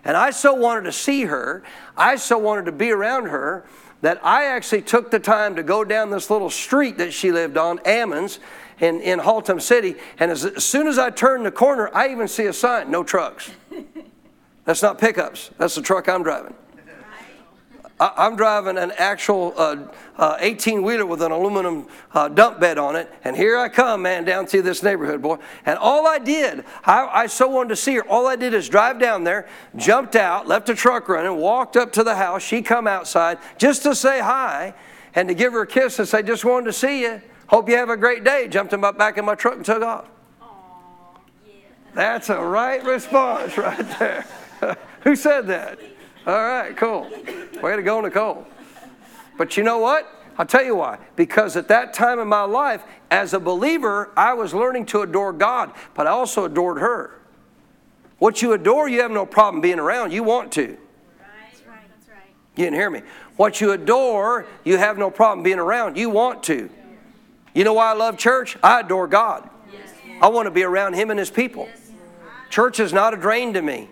And I so wanted to see her, I so wanted to be around her, that I actually took the time to go down this little street that she lived on, Ammons, in, in Haltom City. And as, as soon as I turned the corner, I even see a sign no trucks. [laughs] That's not pickups, that's the truck I'm driving. I, am driving an actual 18 uh, uh, wheeler with an aluminum uh, dump bed on it, and here I come, man, down through this neighborhood, boy. And all I did, I, I so wanted to see her. All I did is drive down there, jumped out, left the truck running, walked up to the house. She come outside just to say hi and to give her a kiss and say, "Just wanted to see you. Hope you have a great day." Jumped in my back in my truck and took off. That's a right response right there. [laughs] Who said that? All right, cool. Way to go, Nicole. But you know what? I'll tell you why. Because at that time in my life, as a believer, I was learning to adore God, but I also adored her. What you adore, you have no problem being around. You want to. That's right. That's right. You didn't hear me. What you adore, you have no problem being around. You want to. You know why I love church? I adore God. Yes. I want to be around Him and His people. Church is not a drain to me.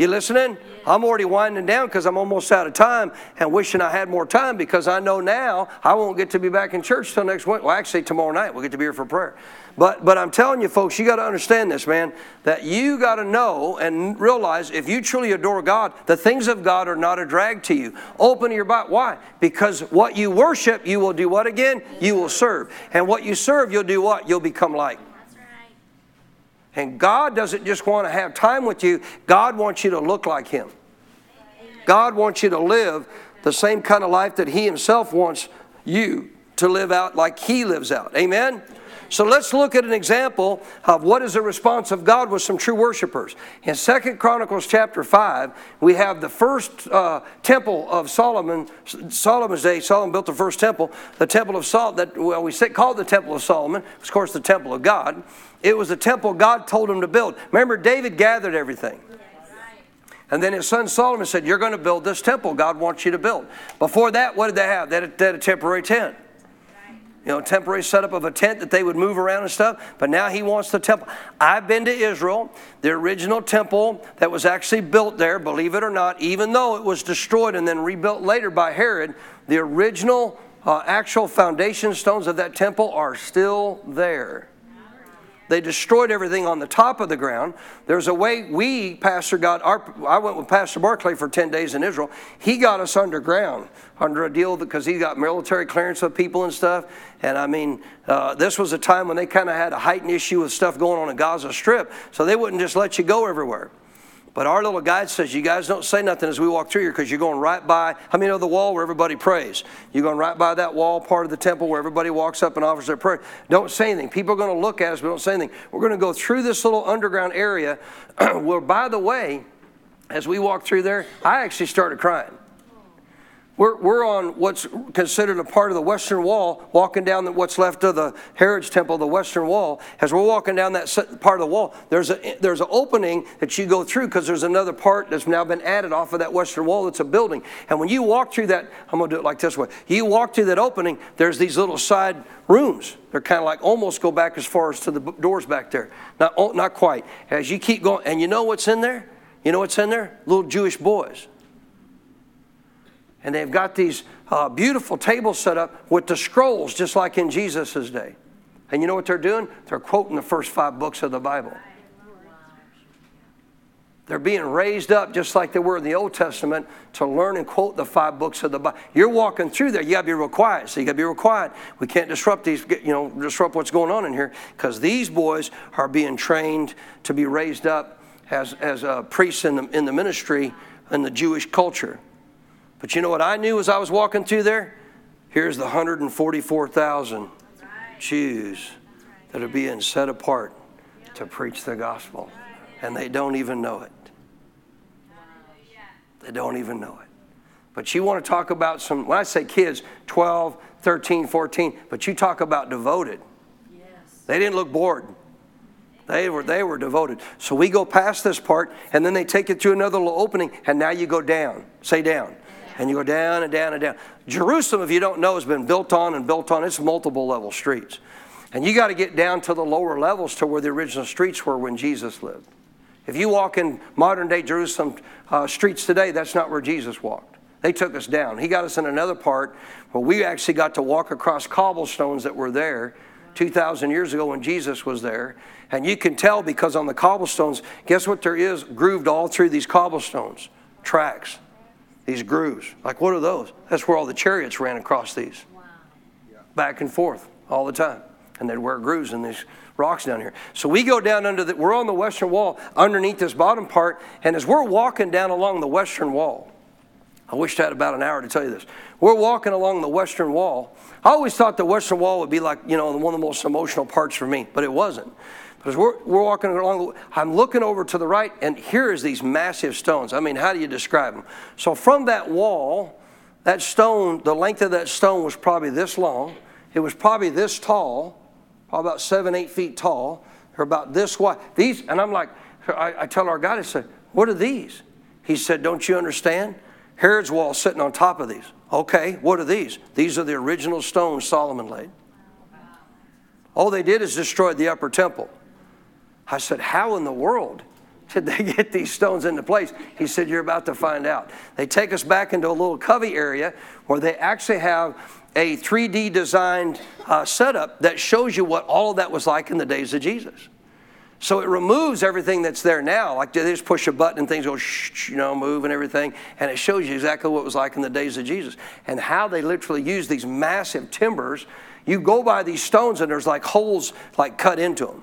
You listening? I'm already winding down because I'm almost out of time and wishing I had more time because I know now I won't get to be back in church till next week. Well, actually, tomorrow night we'll get to be here for prayer. But, but I'm telling you, folks, you got to understand this, man, that you got to know and realize if you truly adore God, the things of God are not a drag to you. Open your Bible. Why? Because what you worship, you will do what again? You will serve. And what you serve, you'll do what? You'll become like. And God doesn't just want to have time with you, God wants you to look like Him. God wants you to live the same kind of life that He Himself wants you to live out like He lives out. Amen? So let's look at an example of what is the response of God with some true worshipers. In Second Chronicles chapter 5, we have the first uh, temple of Solomon, Solomon's day. Solomon built the first temple, the temple of Solomon, that well, we called the temple of Solomon, of course, the temple of God. It was the temple God told him to build. Remember, David gathered everything. And then his son Solomon said, You're going to build this temple God wants you to build. Before that, what did they have? They had a, they had a temporary tent. You know, temporary setup of a tent that they would move around and stuff. But now he wants the temple. I've been to Israel, the original temple that was actually built there, believe it or not, even though it was destroyed and then rebuilt later by Herod, the original uh, actual foundation stones of that temple are still there. They destroyed everything on the top of the ground. There's a way we, Pastor, got our. I went with Pastor Barclay for 10 days in Israel. He got us underground under a deal because he got military clearance with people and stuff. And I mean, uh, this was a time when they kind of had a heightened issue with stuff going on in Gaza Strip. So they wouldn't just let you go everywhere. But our little guide says, You guys don't say nothing as we walk through here because you're going right by, how many know the wall where everybody prays? You're going right by that wall part of the temple where everybody walks up and offers their prayer. Don't say anything. People are going to look at us, but don't say anything. We're going to go through this little underground area [clears throat] where, by the way, as we walk through there, I actually started crying. We're, we're on what's considered a part of the Western Wall, walking down what's left of the Herod's Temple, the Western Wall. As we're walking down that part of the wall, there's, a, there's an opening that you go through because there's another part that's now been added off of that Western Wall that's a building. And when you walk through that, I'm going to do it like this way. You walk through that opening, there's these little side rooms. They're kind of like almost go back as far as to the doors back there. Not, not quite. As you keep going, and you know what's in there? You know what's in there? Little Jewish boys and they've got these uh, beautiful tables set up with the scrolls, just like in Jesus' day. And you know what they're doing? They're quoting the first five books of the Bible. They're being raised up just like they were in the Old Testament to learn and quote the five books of the Bible. You're walking through there, you got to be real quiet. So you got to be real quiet. We can't disrupt these, you know, disrupt what's going on in here because these boys are being trained to be raised up as as uh, priests in the in the ministry in the Jewish culture. But you know what I knew as I was walking through there? Here's the 144,000 Jews that are being set apart to preach the gospel. And they don't even know it. They don't even know it. But you want to talk about some, when I say kids, 12, 13, 14, but you talk about devoted. Yes. They didn't look bored. They were, they were devoted. So we go past this part, and then they take you to another little opening, and now you go down. Say down and you go down and down and down. Jerusalem, if you don't know, has been built on and built on. It's multiple level streets. And you got to get down to the lower levels to where the original streets were when Jesus lived. If you walk in modern day Jerusalem uh, streets today, that's not where Jesus walked. They took us down. He got us in another part where we actually got to walk across cobblestones that were there 2,000 years ago when Jesus was there. And you can tell because on the cobblestones, guess what there is grooved all through these cobblestones? Tracks. These grooves. Like, what are those? That's where all the chariots ran across these. Back and forth all the time. And they'd wear grooves in these rocks down here. So we go down under the, we're on the western wall underneath this bottom part. And as we're walking down along the western wall, I wish I had about an hour to tell you this. We're walking along the western wall. I always thought the western wall would be like, you know, one of the most emotional parts for me, but it wasn't. Because we're, we're walking along, I'm looking over to the right, and here is these massive stones. I mean, how do you describe them? So from that wall, that stone, the length of that stone was probably this long. It was probably this tall, probably about seven, eight feet tall, or about this wide. These, and I'm like, I, I tell our guy, I said, what are these? He said, don't you understand? Herod's wall sitting on top of these. Okay, what are these? These are the original stones Solomon laid. All they did is destroy the upper temple. I said, How in the world did they [laughs] get these stones into place? He said, You're about to find out. They take us back into a little covey area where they actually have a 3D designed uh, setup that shows you what all of that was like in the days of Jesus. So it removes everything that's there now. Like they just push a button and things go, shh, you know, move and everything. And it shows you exactly what it was like in the days of Jesus and how they literally use these massive timbers. You go by these stones and there's like holes like cut into them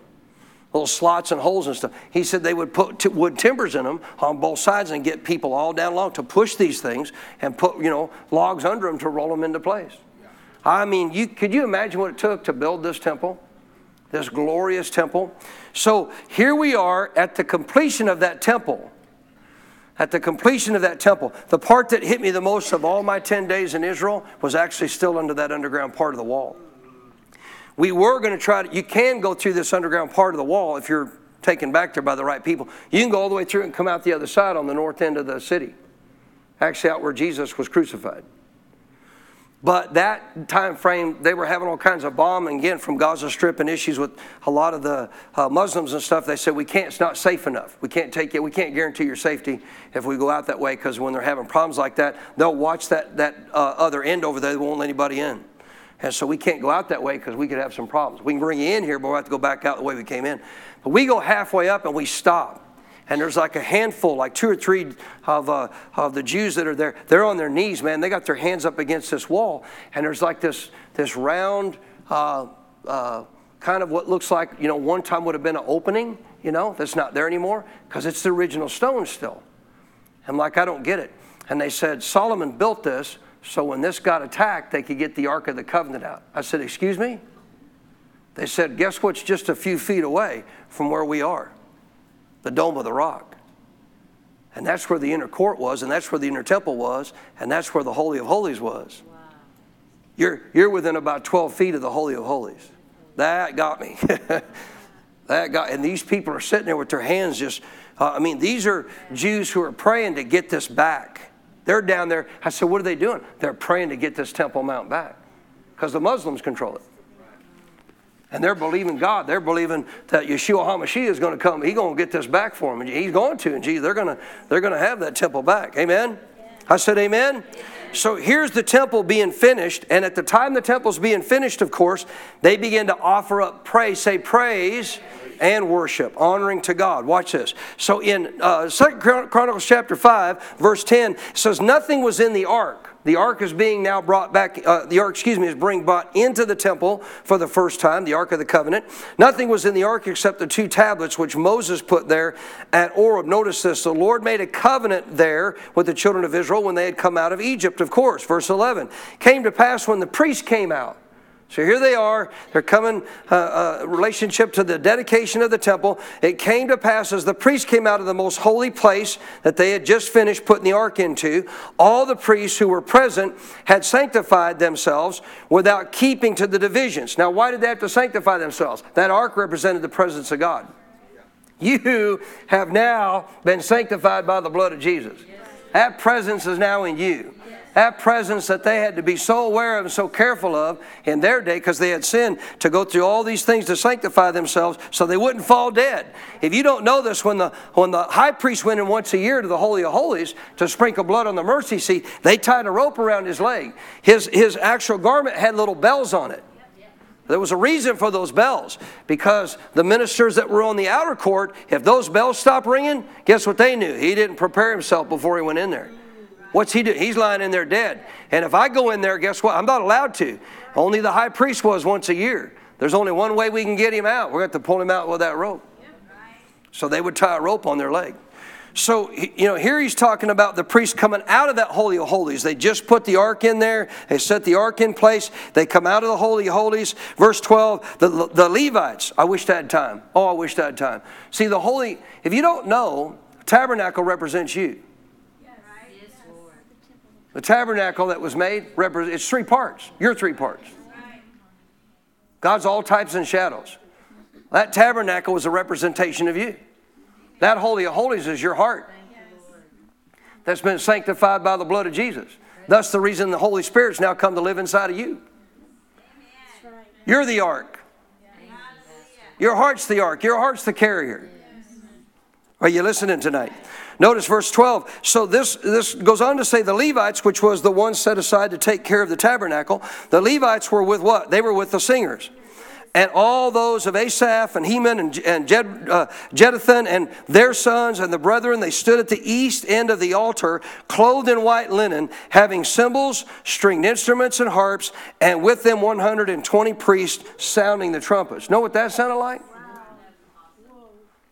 little slots and holes and stuff. He said they would put t- wood timbers in them on both sides and get people all down along to push these things and put you know logs under them to roll them into place. I mean, you, could you imagine what it took to build this temple? This glorious temple. So here we are at the completion of that temple. At the completion of that temple, the part that hit me the most of all my 10 days in Israel was actually still under that underground part of the wall. We were going to try to, you can go through this underground part of the wall if you're taken back there by the right people. You can go all the way through and come out the other side on the north end of the city, actually out where Jesus was crucified. But that time frame, they were having all kinds of bombing again from Gaza Strip and issues with a lot of the uh, Muslims and stuff. They said we can't. It's not safe enough. We can't take it. We can't guarantee your safety if we go out that way because when they're having problems like that, they'll watch that that uh, other end over there. They won't let anybody in. And so we can't go out that way because we could have some problems. We can bring you in here, but we'll have to go back out the way we came in. But we go halfway up and we stop. And there's like a handful, like two or three of, uh, of the Jews that are there. They're on their knees, man. They got their hands up against this wall. And there's like this, this round, uh, uh, kind of what looks like, you know, one time would have been an opening, you know, that's not there anymore because it's the original stone still. I'm like, I don't get it. And they said, Solomon built this so when this got attacked, they could get the Ark of the Covenant out. I said, Excuse me? They said, Guess what's just a few feet away from where we are? The Dome of the Rock. And that's where the inner court was, and that's where the inner temple was, and that's where the Holy of Holies was. Wow. You're, you're within about 12 feet of the Holy of Holies. That got me. [laughs] that got, and these people are sitting there with their hands just, uh, I mean, these are Jews who are praying to get this back. They're down there. I said, What are they doing? They're praying to get this Temple Mount back because the Muslims control it. And they're believing God. They're believing that Yeshua HaMashiach is going to come. He's going to get this back for them. He's going to. And Jesus, they're going to, they're going to have that temple back. Amen? I said, Amen? So here's the temple being finished. And at the time the temple's being finished, of course, they begin to offer up praise. Say praise and worship, honoring to God. Watch this. So in uh, 2 Chronicles chapter 5, verse 10, it says, Nothing was in the ark. The ark is being now brought back, uh, the ark, excuse me, is being brought into the temple for the first time, the ark of the covenant. Nothing was in the ark except the two tablets which Moses put there at Horeb. Notice this the Lord made a covenant there with the children of Israel when they had come out of Egypt, of course. Verse 11 came to pass when the priest came out. So here they are. They're coming, uh, uh, relationship to the dedication of the temple. It came to pass as the priests came out of the most holy place that they had just finished putting the ark into, all the priests who were present had sanctified themselves without keeping to the divisions. Now, why did they have to sanctify themselves? That ark represented the presence of God. You have now been sanctified by the blood of Jesus. That presence is now in you that presence that they had to be so aware of and so careful of in their day because they had sinned to go through all these things to sanctify themselves so they wouldn't fall dead. If you don't know this, when the, when the high priest went in once a year to the Holy of Holies to sprinkle blood on the mercy seat, they tied a rope around his leg. His, his actual garment had little bells on it. There was a reason for those bells because the ministers that were on the outer court, if those bells stopped ringing, guess what they knew? He didn't prepare himself before he went in there. What's he do? He's lying in there dead. And if I go in there, guess what? I'm not allowed to. Only the high priest was once a year. There's only one way we can get him out. We're going to have to pull him out with that rope. So they would tie a rope on their leg. So, you know, here he's talking about the priest coming out of that Holy of Holies. They just put the ark in there, they set the ark in place, they come out of the Holy of Holies. Verse 12, the, the Levites, I wish I had time. Oh, I wish I had time. See, the Holy, if you don't know, tabernacle represents you. The tabernacle that was made, it's three parts. You're three parts. God's all types and shadows. That tabernacle was a representation of you. That Holy of Holies is your heart that's been sanctified by the blood of Jesus. Thus, the reason the Holy Spirit's now come to live inside of you. You're the ark. Your heart's the ark. Your heart's the carrier. Are you listening tonight? Notice verse 12. So this, this goes on to say the Levites, which was the ones set aside to take care of the tabernacle, the Levites were with what? They were with the singers and all those of Asaph and Heman and, and Jed, uh, Jeduthun and their sons and the brethren, they stood at the east end of the altar, clothed in white linen, having cymbals, stringed instruments, and harps, and with them 120 priests sounding the trumpets. Know what that sounded like?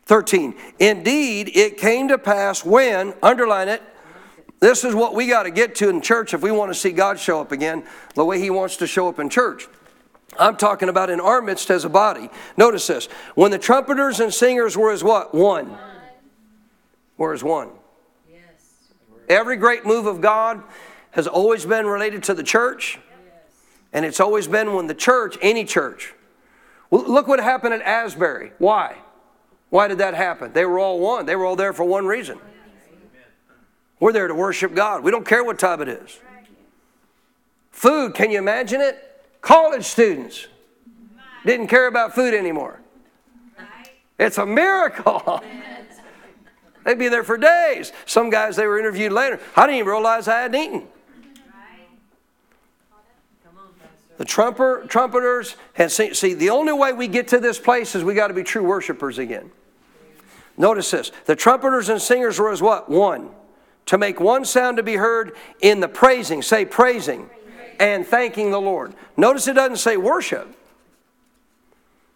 13. Indeed, it came to pass when, underline it, this is what we got to get to in church if we want to see God show up again, the way He wants to show up in church. I'm talking about in our midst as a body. Notice this. When the trumpeters and singers were as what? One. Were as one. Every great move of God has always been related to the church. And it's always been when the church, any church. look what happened at Asbury. Why? Why did that happen? They were all one. They were all there for one reason. We're there to worship God. We don't care what time it is. Food, can you imagine it? College students didn't care about food anymore. It's a miracle. [laughs] They'd be there for days. Some guys, they were interviewed later. I didn't even realize I hadn't eaten. The trumper, trumpeters, and see, see, the only way we get to this place is we got to be true worshipers again. Notice this. The trumpeters and singers were as what? One. To make one sound to be heard in the praising. Say praising and thanking the Lord. Notice it doesn't say worship.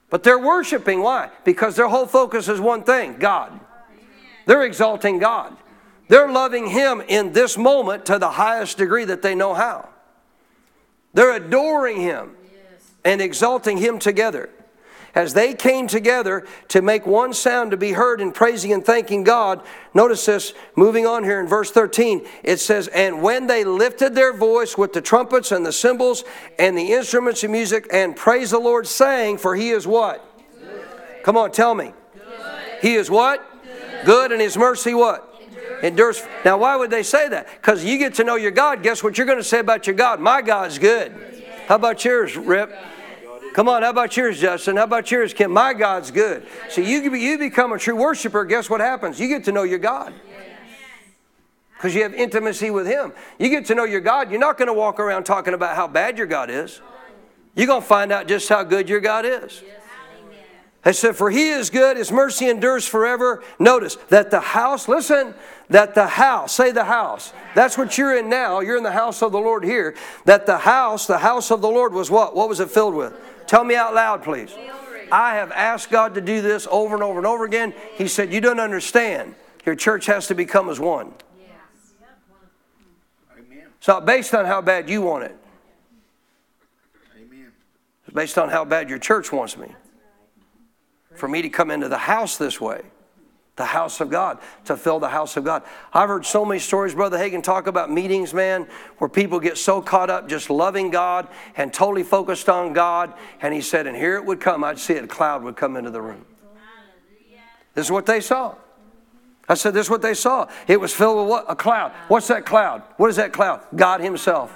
But they're worshiping. Why? Because their whole focus is one thing God. They're exalting God. They're loving Him in this moment to the highest degree that they know how. They're adoring Him and exalting Him together as they came together to make one sound to be heard in praising and thanking God. Notice this, moving on here in verse 13, it says, And when they lifted their voice with the trumpets and the cymbals and the instruments of music and praise the Lord, saying, For he is what? Good. Come on, tell me. Good. He is what? Good. Good, and his mercy what? Endures. Now, why would they say that? Because you get to know your God. Guess what you're going to say about your God? My God's good. How about yours, Rip? Come on, how about yours, Justin? How about yours, Kim? My God's good. See, you, you become a true worshiper, guess what happens? You get to know your God. Because you have intimacy with Him. You get to know your God, you're not going to walk around talking about how bad your God is. You're going to find out just how good your God is. I said, For he is good, his mercy endures forever. Notice that the house, listen, that the house, say the house. That's what you're in now. You're in the house of the Lord here. That the house, the house of the Lord was what? What was it filled with? Tell me out loud, please. I have asked God to do this over and over and over again. He said, You don't understand. Your church has to become as one. It's not based on how bad you want it. It's based on how bad your church wants me. For me to come into the house this way the house of God, to fill the house of God. I've heard so many stories, Brother Hagin, talk about meetings, man, where people get so caught up just loving God and totally focused on God. And he said, and here it would come, I'd see it, a cloud would come into the room. This is what they saw. I said, this is what they saw. It was filled with what? A cloud. What's that cloud? What is that cloud? God Himself.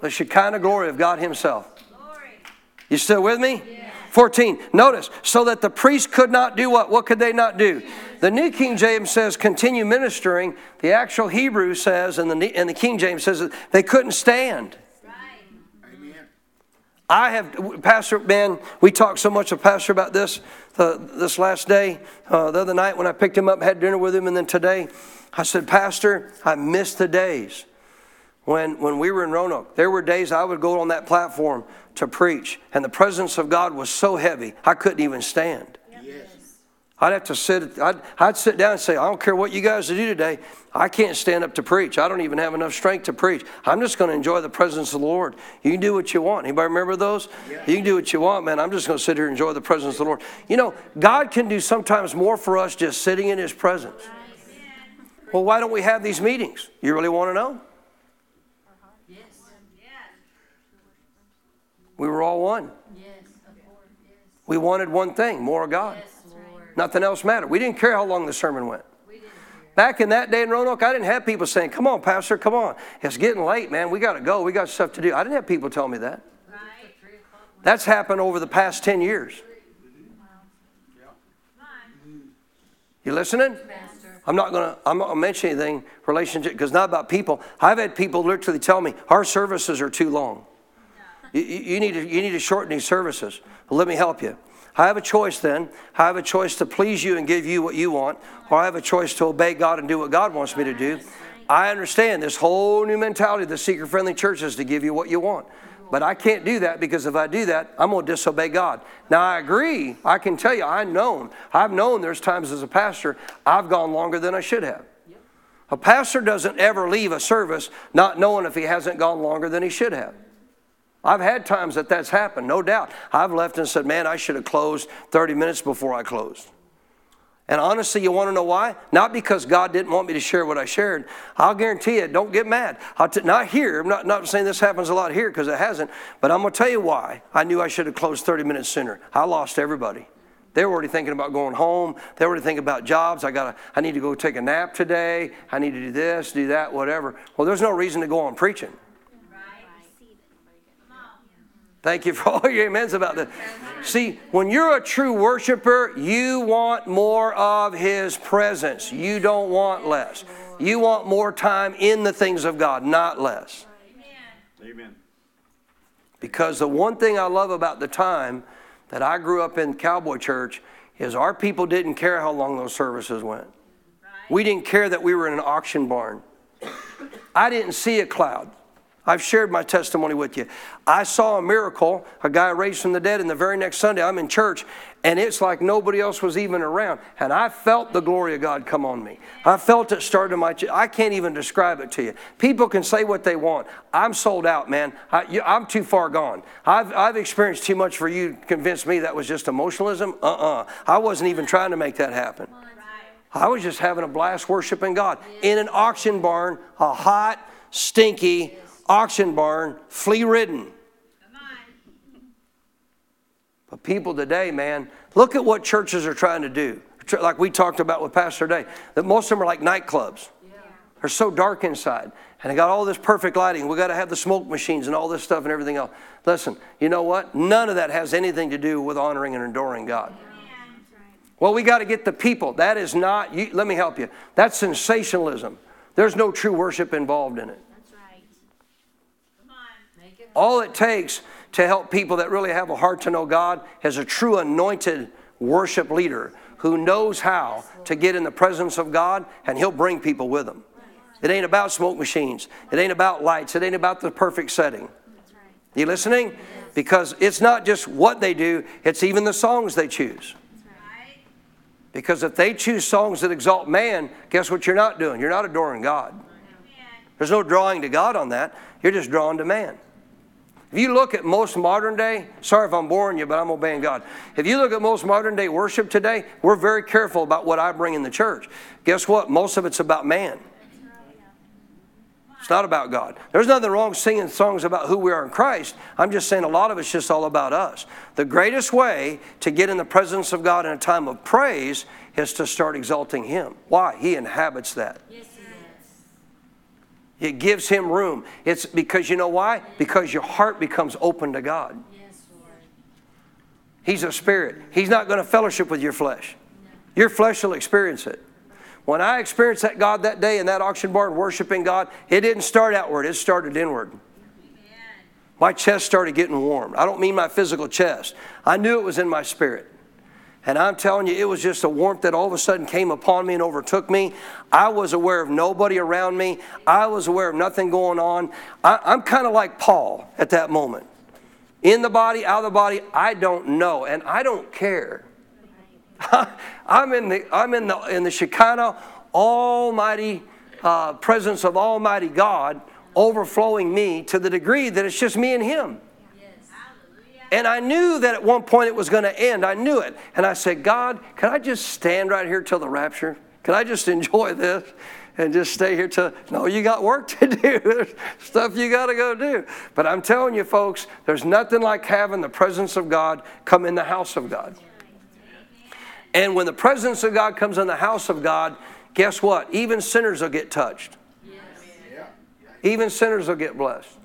The Shekinah glory of God Himself. You still with me? 14. Notice, so that the priest could not do what? What could they not do? The New King James says continue ministering. The actual Hebrew says, and the, and the King James says they couldn't stand. I have, Pastor, man, we talked so much with Pastor about this uh, this last day, uh, the other night when I picked him up, had dinner with him, and then today, I said, Pastor, I miss the days when, when we were in Roanoke. There were days I would go on that platform to preach, and the presence of God was so heavy, I couldn't even stand. Yes. I'd have to sit, I'd, I'd sit down and say, I don't care what you guys do today. I can't stand up to preach. I don't even have enough strength to preach. I'm just going to enjoy the presence of the Lord. You can do what you want. Anybody remember those? Yeah. You can do what you want, man. I'm just going to sit here and enjoy the presence of the Lord. You know, God can do sometimes more for us just sitting in His presence. Well, why don't we have these meetings? You really want to know? We were all one. yes We wanted one thing more of God. Nothing else mattered. We didn't care how long the sermon went. Back in that day in Roanoke, I didn't have people saying, Come on, Pastor, come on. It's getting late, man. We got to go. We got stuff to do. I didn't have people tell me that. That's happened over the past 10 years. You listening? I'm not going to I'm not gonna mention anything relationship because not about people. I've had people literally tell me our services are too long. You, you, need to, you need to shorten these services. Let me help you. I have a choice then. I have a choice to please you and give you what you want, or I have a choice to obey God and do what God wants me to do. I understand this whole new mentality of the seeker friendly church is to give you what you want. But I can't do that because if I do that, I'm going to disobey God. Now, I agree. I can tell you, I've known. I've known there's times as a pastor, I've gone longer than I should have. A pastor doesn't ever leave a service not knowing if he hasn't gone longer than he should have. I've had times that that's happened, no doubt. I've left and said, man, I should have closed 30 minutes before I closed. And honestly, you want to know why? Not because God didn't want me to share what I shared. I'll guarantee you, don't get mad. I'll T- not here. I'm not, not saying this happens a lot here because it hasn't, but I'm going to tell you why. I knew I should have closed 30 minutes sooner. I lost everybody. They were already thinking about going home. They were already thinking about jobs. I got I need to go take a nap today. I need to do this, do that, whatever. Well, there's no reason to go on preaching. Thank you for all your amens about that. See, when you're a true worshiper, you want more of His presence. You don't want less. You want more time in the things of God, not less. Amen. Because the one thing I love about the time that I grew up in Cowboy Church is our people didn't care how long those services went. We didn't care that we were in an auction barn. I didn't see a cloud. I've shared my testimony with you. I saw a miracle, a guy raised from the dead, and the very next Sunday I'm in church, and it's like nobody else was even around. And I felt the glory of God come on me. I felt it start in my chest. I can't even describe it to you. People can say what they want. I'm sold out, man. I, am too far gone. I've, I've experienced too much for you to convince me that was just emotionalism. Uh uh-uh. uh I wasn't even trying to make that happen. I was just having a blast worshiping God in an auction barn, a hot, stinky, auction barn, flea ridden. But people today, man, look at what churches are trying to do. Like we talked about with Pastor Day, that most of them are like nightclubs. They're so dark inside. And they got all this perfect lighting. We got to have the smoke machines and all this stuff and everything else. Listen, you know what? None of that has anything to do with honoring and adoring God. Well, we got to get the people. That is not, you, let me help you. That's sensationalism. There's no true worship involved in it. All it takes to help people that really have a heart to know God is a true anointed worship leader who knows how to get in the presence of God and he'll bring people with him. It ain't about smoke machines. It ain't about lights. It ain't about the perfect setting. You listening? Because it's not just what they do, it's even the songs they choose. Because if they choose songs that exalt man, guess what you're not doing? You're not adoring God. There's no drawing to God on that. You're just drawing to man. If you look at most modern day, sorry if I'm boring you, but I'm obeying God. If you look at most modern day worship today, we're very careful about what I bring in the church. Guess what? Most of it's about man. It's not about God. There's nothing wrong singing songs about who we are in Christ. I'm just saying a lot of it's just all about us. The greatest way to get in the presence of God in a time of praise is to start exalting Him. Why? He inhabits that. Yes. It gives him room. It's because you know why? Because your heart becomes open to God. Yes, Lord. He's a spirit. He's not going to fellowship with your flesh. Your flesh will experience it. When I experienced that God that day in that auction barn worshiping God, it didn't start outward, it started inward. My chest started getting warm. I don't mean my physical chest. I knew it was in my spirit. And I'm telling you, it was just a warmth that all of a sudden came upon me and overtook me. I was aware of nobody around me. I was aware of nothing going on. I, am kind of like Paul at that moment. In the body, out of the body, I don't know, and I don't care. [laughs] I'm in the I'm in the in the Shekinah Almighty uh, presence of Almighty God overflowing me to the degree that it's just me and Him. And I knew that at one point it was going to end. I knew it. And I said, God, can I just stand right here till the rapture? Can I just [laughs] enjoy this and just stay here till? No, you got work [laughs] to do. There's stuff you got to go do. But I'm telling you, folks, there's nothing like having the presence of God come in the house of God. And when the presence of God comes in the house of God, guess what? Even sinners will get touched. Even sinners will get blessed.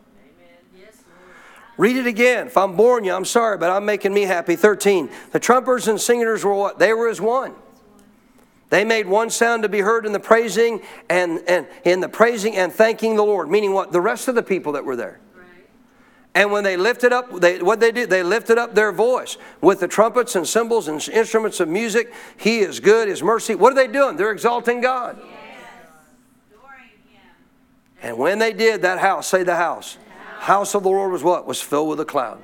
Read it again. If I'm boring you, I'm sorry, but I'm making me happy. 13. The trumpers and singers were what? They were as one. They made one sound to be heard in the praising and, and in the praising and thanking the Lord. Meaning what? The rest of the people that were there. And when they lifted up, they, what they did, they lifted up their voice with the trumpets and cymbals and instruments of music. He is good, His mercy. What are they doing? They're exalting God. Yes. Adoring Him. And when they did, that house, say the house, house of the Lord was what? Was filled with a cloud.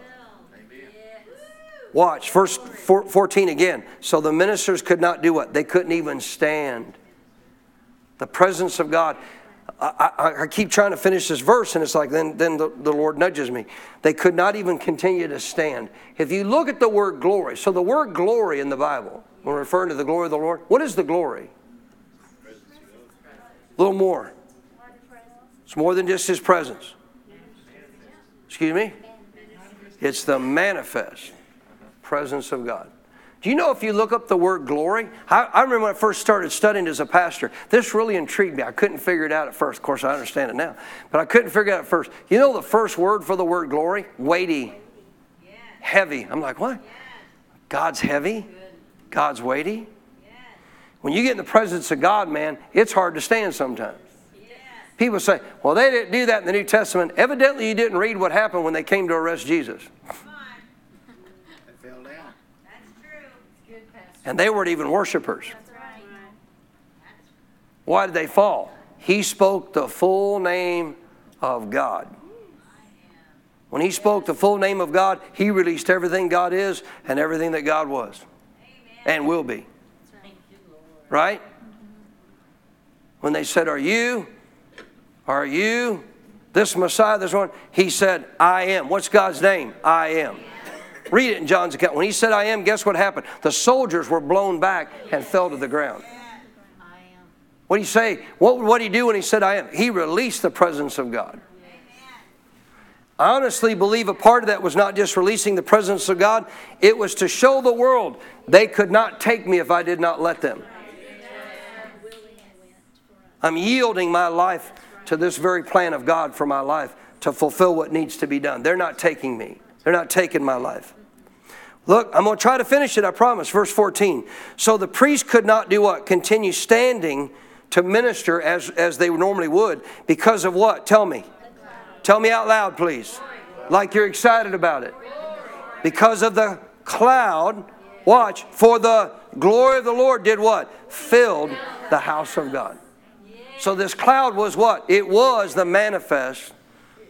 Watch, verse 14 again. So the ministers could not do what? They couldn't even stand. The presence of God. I, I, I, keep trying to finish this verse, and it's like then, then the, the Lord nudges me. They could not even continue to stand. If you look at the word glory, so the word glory in the Bible, when referring to the glory of the Lord, what is the glory? A little more. It's more than just His presence. Excuse me? It's the manifest presence of God. Do you know if you look up the word glory? I, I, remember when I first started studying as a pastor, this really intrigued me. I couldn't figure it out at first. Of course, I understand it now, but I couldn't figure it out at first. You know the first word for the word glory? Weighty. Heavy. I'm like, what? God's heavy? God's weighty? When you get in the presence of God, man, it's hard to stand sometimes. People say, well, they didn't do that in the New Testament. Evidently, you didn't read what happened when they came to arrest Jesus. they fell down. Good, And they weren't even worshipers. Why did they fall? He spoke the full name of God. When he spoke the full name of God, he released everything God is and everything that God was and will be. Right? When they said, Are you? Are you this Messiah, this one? He said, I am. What's God's name? I am. Read it in John's account. When he said, I am, guess what happened? The soldiers were blown back and fell to the ground. What do you say? What would he do when he said, I am? He released the presence of God. I honestly believe a part of that was not just releasing the presence of God, it was to show the world they could not take me if I did not let them. I'm yielding my life to this very plan of God for my life to fulfill what needs to be done. They're not taking me, they're not taking my life. Look, I'm going to try to finish it, I promise. Verse 14. So the priest could not do what? Continue standing to minister as, as they normally would because of what? Tell me. Tell me out loud, please. Like you're excited about it. Because of the cloud, watch, for the glory of the Lord did what? Filled the house of God. So this cloud was what? It was the manifest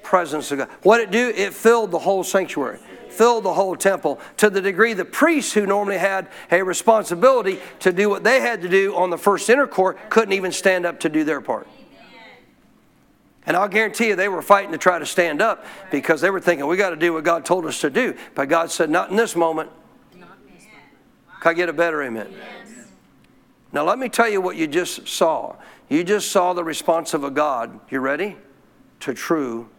presence of God. What it do? It filled the whole sanctuary, filled the whole temple to the degree the priests who normally had a responsibility to do what they had to do on the first inner court couldn't even stand up to do their part. And I'll guarantee you they were fighting to try to stand up because they were thinking, we got to do what God told us to do. But God said, not in this moment. Can I get a better amen? Now, let me tell you what you just saw. You just saw the response of a God, you ready? To true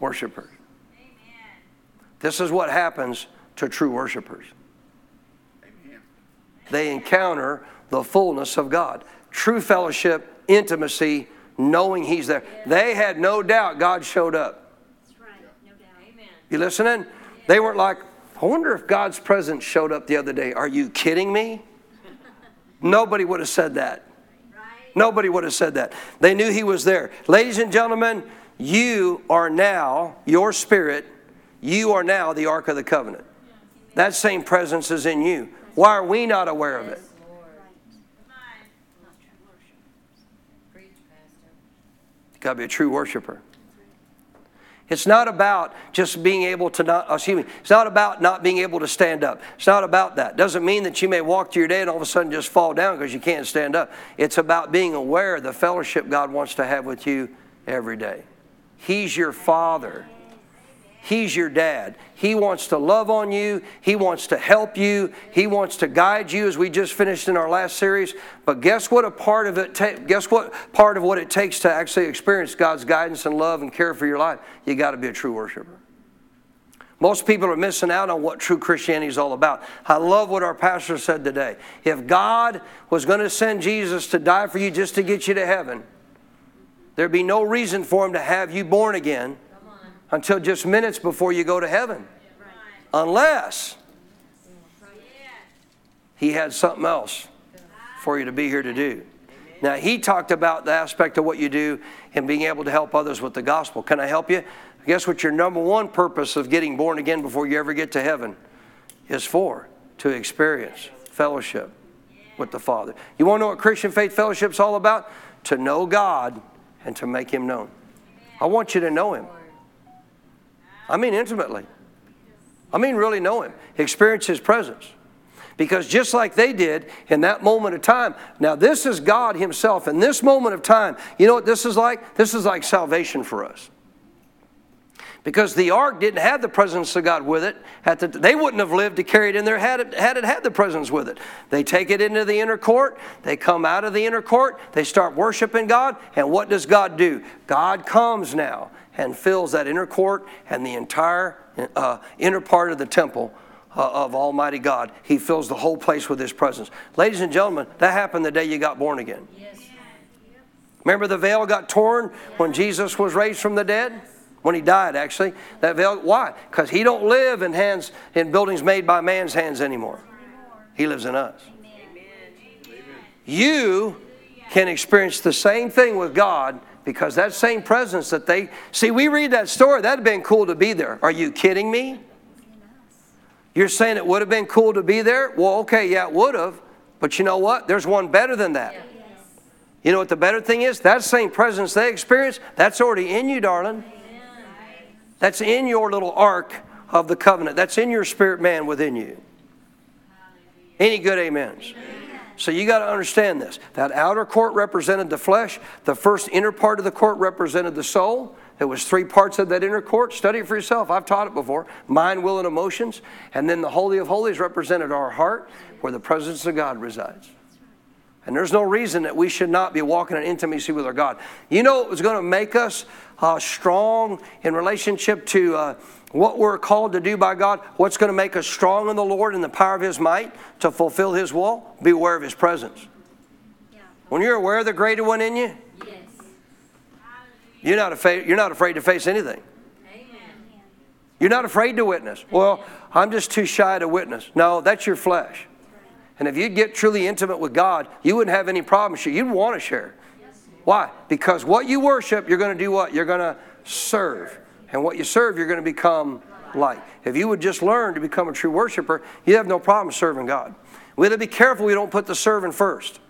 worshipers. This is what happens to true worshipers. They encounter the fullness of God. True fellowship, intimacy, knowing He's there. They had no doubt God showed up. You listening? They weren't like, I wonder if God's presence showed up the other day. Are you kidding me? [laughs] Nobody would have said that. Nobody would have said that. They knew he was there. Ladies and gentlemen, you are now, your spirit, you are now the Ark of the Covenant. That same presence is in you. Why are we not aware of it? Got to be a true worshiper. It's not about just being able to not, uh, excuse me, it's not about not being able to stand up. It's not about that. Doesn't mean that you may walk to your day and all of a sudden just fall down because you can't stand up. It's about being aware of the fellowship God wants to have with you every day. He's your Father. He's your dad. He wants to love on you. He wants to help you. He wants to guide you, as we just finished in our last series. But guess what? A part of it. Ta- guess what? Part of what it takes to actually experience God's guidance and love and care for your life. You got to be a true worshiper. Most people are missing out on what true Christianity is all about. I love what our pastor said today. If God was going to send Jesus to die for you just to get you to heaven, there'd be no reason for him to have you born again until just minutes before you go to heaven. Unless he had something else for you to be here to do. Now, he talked about the aspect of what you do and being able to help others with the gospel. Can I help you? Guess what your number one purpose of getting born again before you ever get to heaven is for? To experience fellowship with the Father. You want to know what Christian Faith Fellowship is all about? To know God and to make Him known. I want you to know Him. I mean, intimately. I mean, really know Him, experience His presence. Because just like they did in that moment of time, now this is God Himself. In this moment of time, you know what this is like? This is like salvation for us. Because the ark didn't have the presence of God with it. The, they wouldn't have lived to carry it in there had it, had it had the presence with it. They take it into the inner court. They come out of the inner court. They start worshiping God. And what does God do? God comes now and fills that inner court and the entire uh, inner part of the temple uh, of Almighty God. He fills the whole place with His presence. Ladies and gentlemen, that happened the day you got born again. Yes. Remember the veil got torn when Jesus was raised from the dead? When he died, actually. That veil, why? Because he don't live in hands in buildings made by man's hands anymore. He lives in us. You can experience the same thing with God because that same presence that they see, we read that story, that'd have been cool to be there. Are you kidding me? You're saying it would have been cool to be there? Well, okay, yeah, it would have. But you know what? There's one better than that. You know what the better thing is? That same presence they experienced, that's already in you, darling. That's in your little ark of the covenant. That's in your spirit man within you. Any good amens? Amen. So you got to understand this. That outer court represented the flesh. The first inner part of the court represented the soul. There was three parts of that inner court. Study it for yourself. I've taught it before. Mind, will, and emotions. And then the Holy of Holies represented our heart, where the presence of God resides. And there's no reason that we should not be walking in intimacy with our God. You know what was going to make us uh, strong in relationship to uh, what we're called to do by God, what's going to make us strong in the Lord and the power of His might to fulfill His will? Be aware of His presence. When you're aware of the greater one in you, yes. you're, not afraid, you're not afraid to face anything. Amen. You're not afraid to witness. Well, I'm just too shy to witness. No, that's your flesh. And if you'd get truly intimate with God, you wouldn't have any problems. You'd want to share. Why? Because what you worship, you're going to do what? You're going to serve. And what you serve, you're going to become like. If you would just learn to become a true worshiper, you'd have no problem serving God. We have to be careful we don't put the serving first.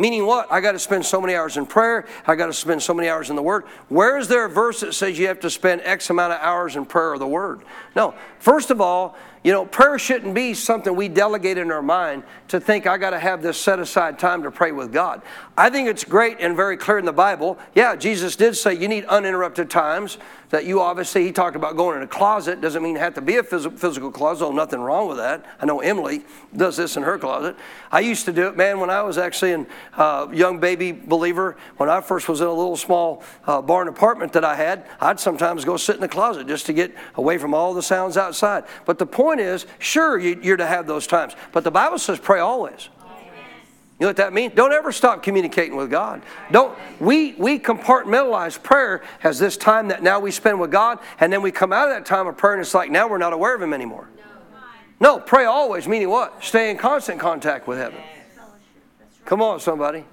Meaning what? I got to spend so many hours in prayer. I got to spend so many hours in the Word. Where is there a verse that says you have to spend X amount of hours in prayer or the Word? No. First of all, you know, prayer shouldn't be something we delegate in our mind to think I got to have this set aside time to pray with God. I think it's great and very clear in the Bible. Yeah, Jesus did say you need uninterrupted times. That you obviously, he talked about going in a closet. Doesn't mean it have to be a physical closet. Oh, nothing wrong with that. I know Emily does this in her closet. I used to do it, man, when I was actually a uh, young baby believer. When I first was in a little small uh, barn apartment that I had, I'd sometimes go sit in the closet just to get away from all the sounds outside. But the point point is, sure, you're to have those times, but the Bible says pray always. You know what that means? Don't ever stop communicating with God. Don't we we compartmentalize prayer as this time that now we spend with God, and then we come out of that time of prayer and it's like now we're not aware of Him anymore. No, pray always, meaning what? Stay in constant contact with heaven. Come on, somebody.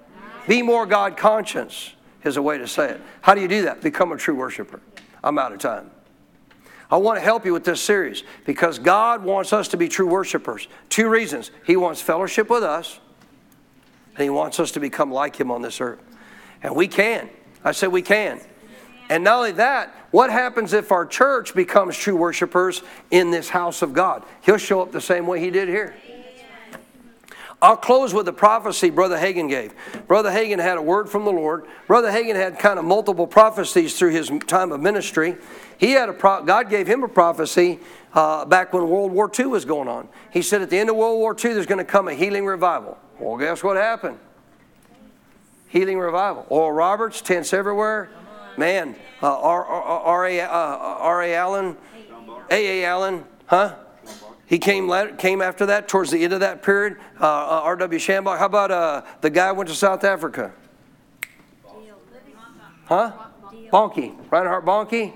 Be more God conscious is a way to say it. How do you do that? Become a true worshiper. I'm out of time. I want to help you with this series because God wants us to be true worshipers. Two reasons. He wants fellowship with us, and He wants us to become like Him on this earth. And we can. I said we can. And not only that, what happens if our church becomes true worshipers in this house of God? He'll show up the same way He did here. I'll close with a prophecy Brother Hagin gave. Brother Hagin had a word from the Lord. Brother Hagin had kind of multiple prophecies through his time of ministry. He had a pro- God gave him a prophecy uh, back when World War II was going on. He said at the end of World War II, there's going to come a healing revival. Well, guess what happened? Healing revival. Oral Roberts, tents everywhere. Man, uh. Uh, Allen, A.A. Allen, huh? He came, came after that, towards the end of that period. Uh, uh R.W. Schambach. How about uh, the guy went to South Africa? Huh? Bonnke. Reinhard Bonnke.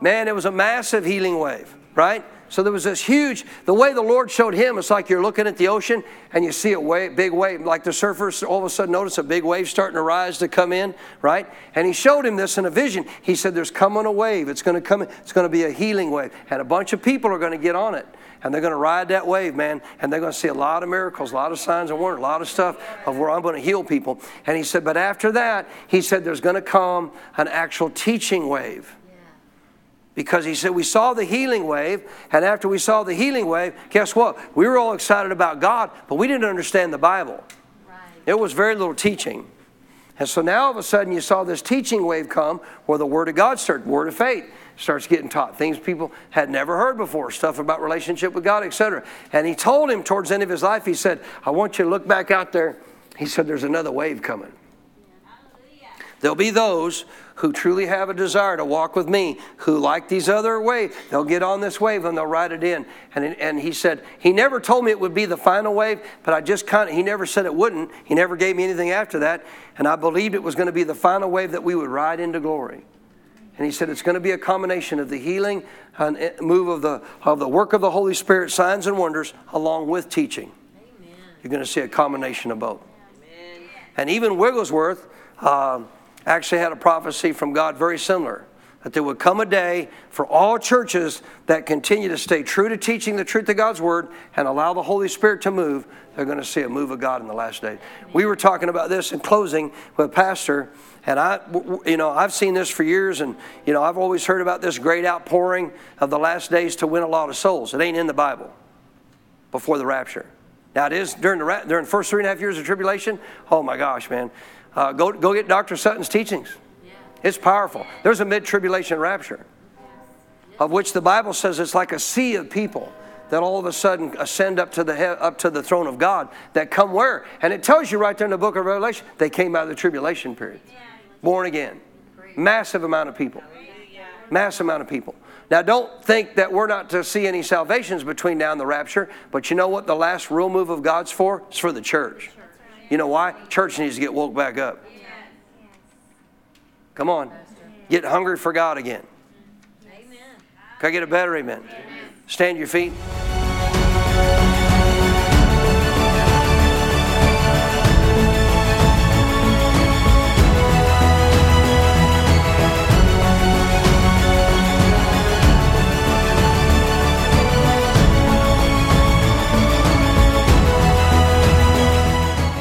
Man, it was a massive healing wave, right? So there was this huge, the way the Lord showed him, it's like you're looking at the ocean and you see a wave, big wave, like the surfers all of a sudden notice a big wave starting to rise to come in, right? And he showed him this in a vision. He said, There's coming a wave. It's going to come, it's going to be a healing wave. And a bunch of people are going to get on it and they're going to ride that wave, man, and they're going to see a lot of miracles, a lot of signs and wonders, a lot of stuff of where I'm going to heal people. And he said, but after that, he said, there's going to come an actual teaching wave. Because he said, we saw the healing wave, and after we saw the healing wave, guess what? We were all excited about God, but we didn't understand the Bible. Right. It was very little teaching. And so now all of a sudden you saw this teaching wave come where the Word of God started, Word of faith starts getting taught things people had never heard before stuff about relationship with god etc and he told him towards the end of his life he said i want you to look back out there he said there's another wave coming there'll be those who truly have a desire to walk with me who like these other waves they'll get on this wave and they'll ride it in and, and he said he never told me it would be the final wave but i just kind of he never said it wouldn't he never gave me anything after that and i believed it was going to be the final wave that we would ride into glory and he said it's going to be a combination of the healing and move of the, of the work of the Holy Spirit, signs and wonders, along with teaching. Amen. You're going to see a combination of both. Amen. And even Wigglesworth uh, actually had a prophecy from God very similar that there would come a day for all churches that continue to stay true to teaching the truth of God's Word and allow the Holy Spirit to move. They're going to see a move of God in the last days. We were talking about this in closing with Pastor and I, you know, I've seen this for years, and you know, I've always heard about this great outpouring of the last days to win a lot of souls. It ain't in the Bible before the rapture. Now it is during the during the first three and a half years of tribulation. Oh my gosh, man, uh, go go get Dr. Sutton's teachings. It's powerful. There's a mid-tribulation rapture, of which the Bible says it's like a sea of people that all of a sudden ascend up to the up to the throne of God that come where? And it tells you right there in the book of Revelation, they came out of the tribulation period born again. Massive amount of people. Massive amount of people. Now, don't think that we're not to see any salvations between now and the rapture, but you know what the last real move of God's for? It's for the church. You know why? Church needs to get woke back up. Come on. Get hungry for God again. Can I get a better amen? Stand your feet.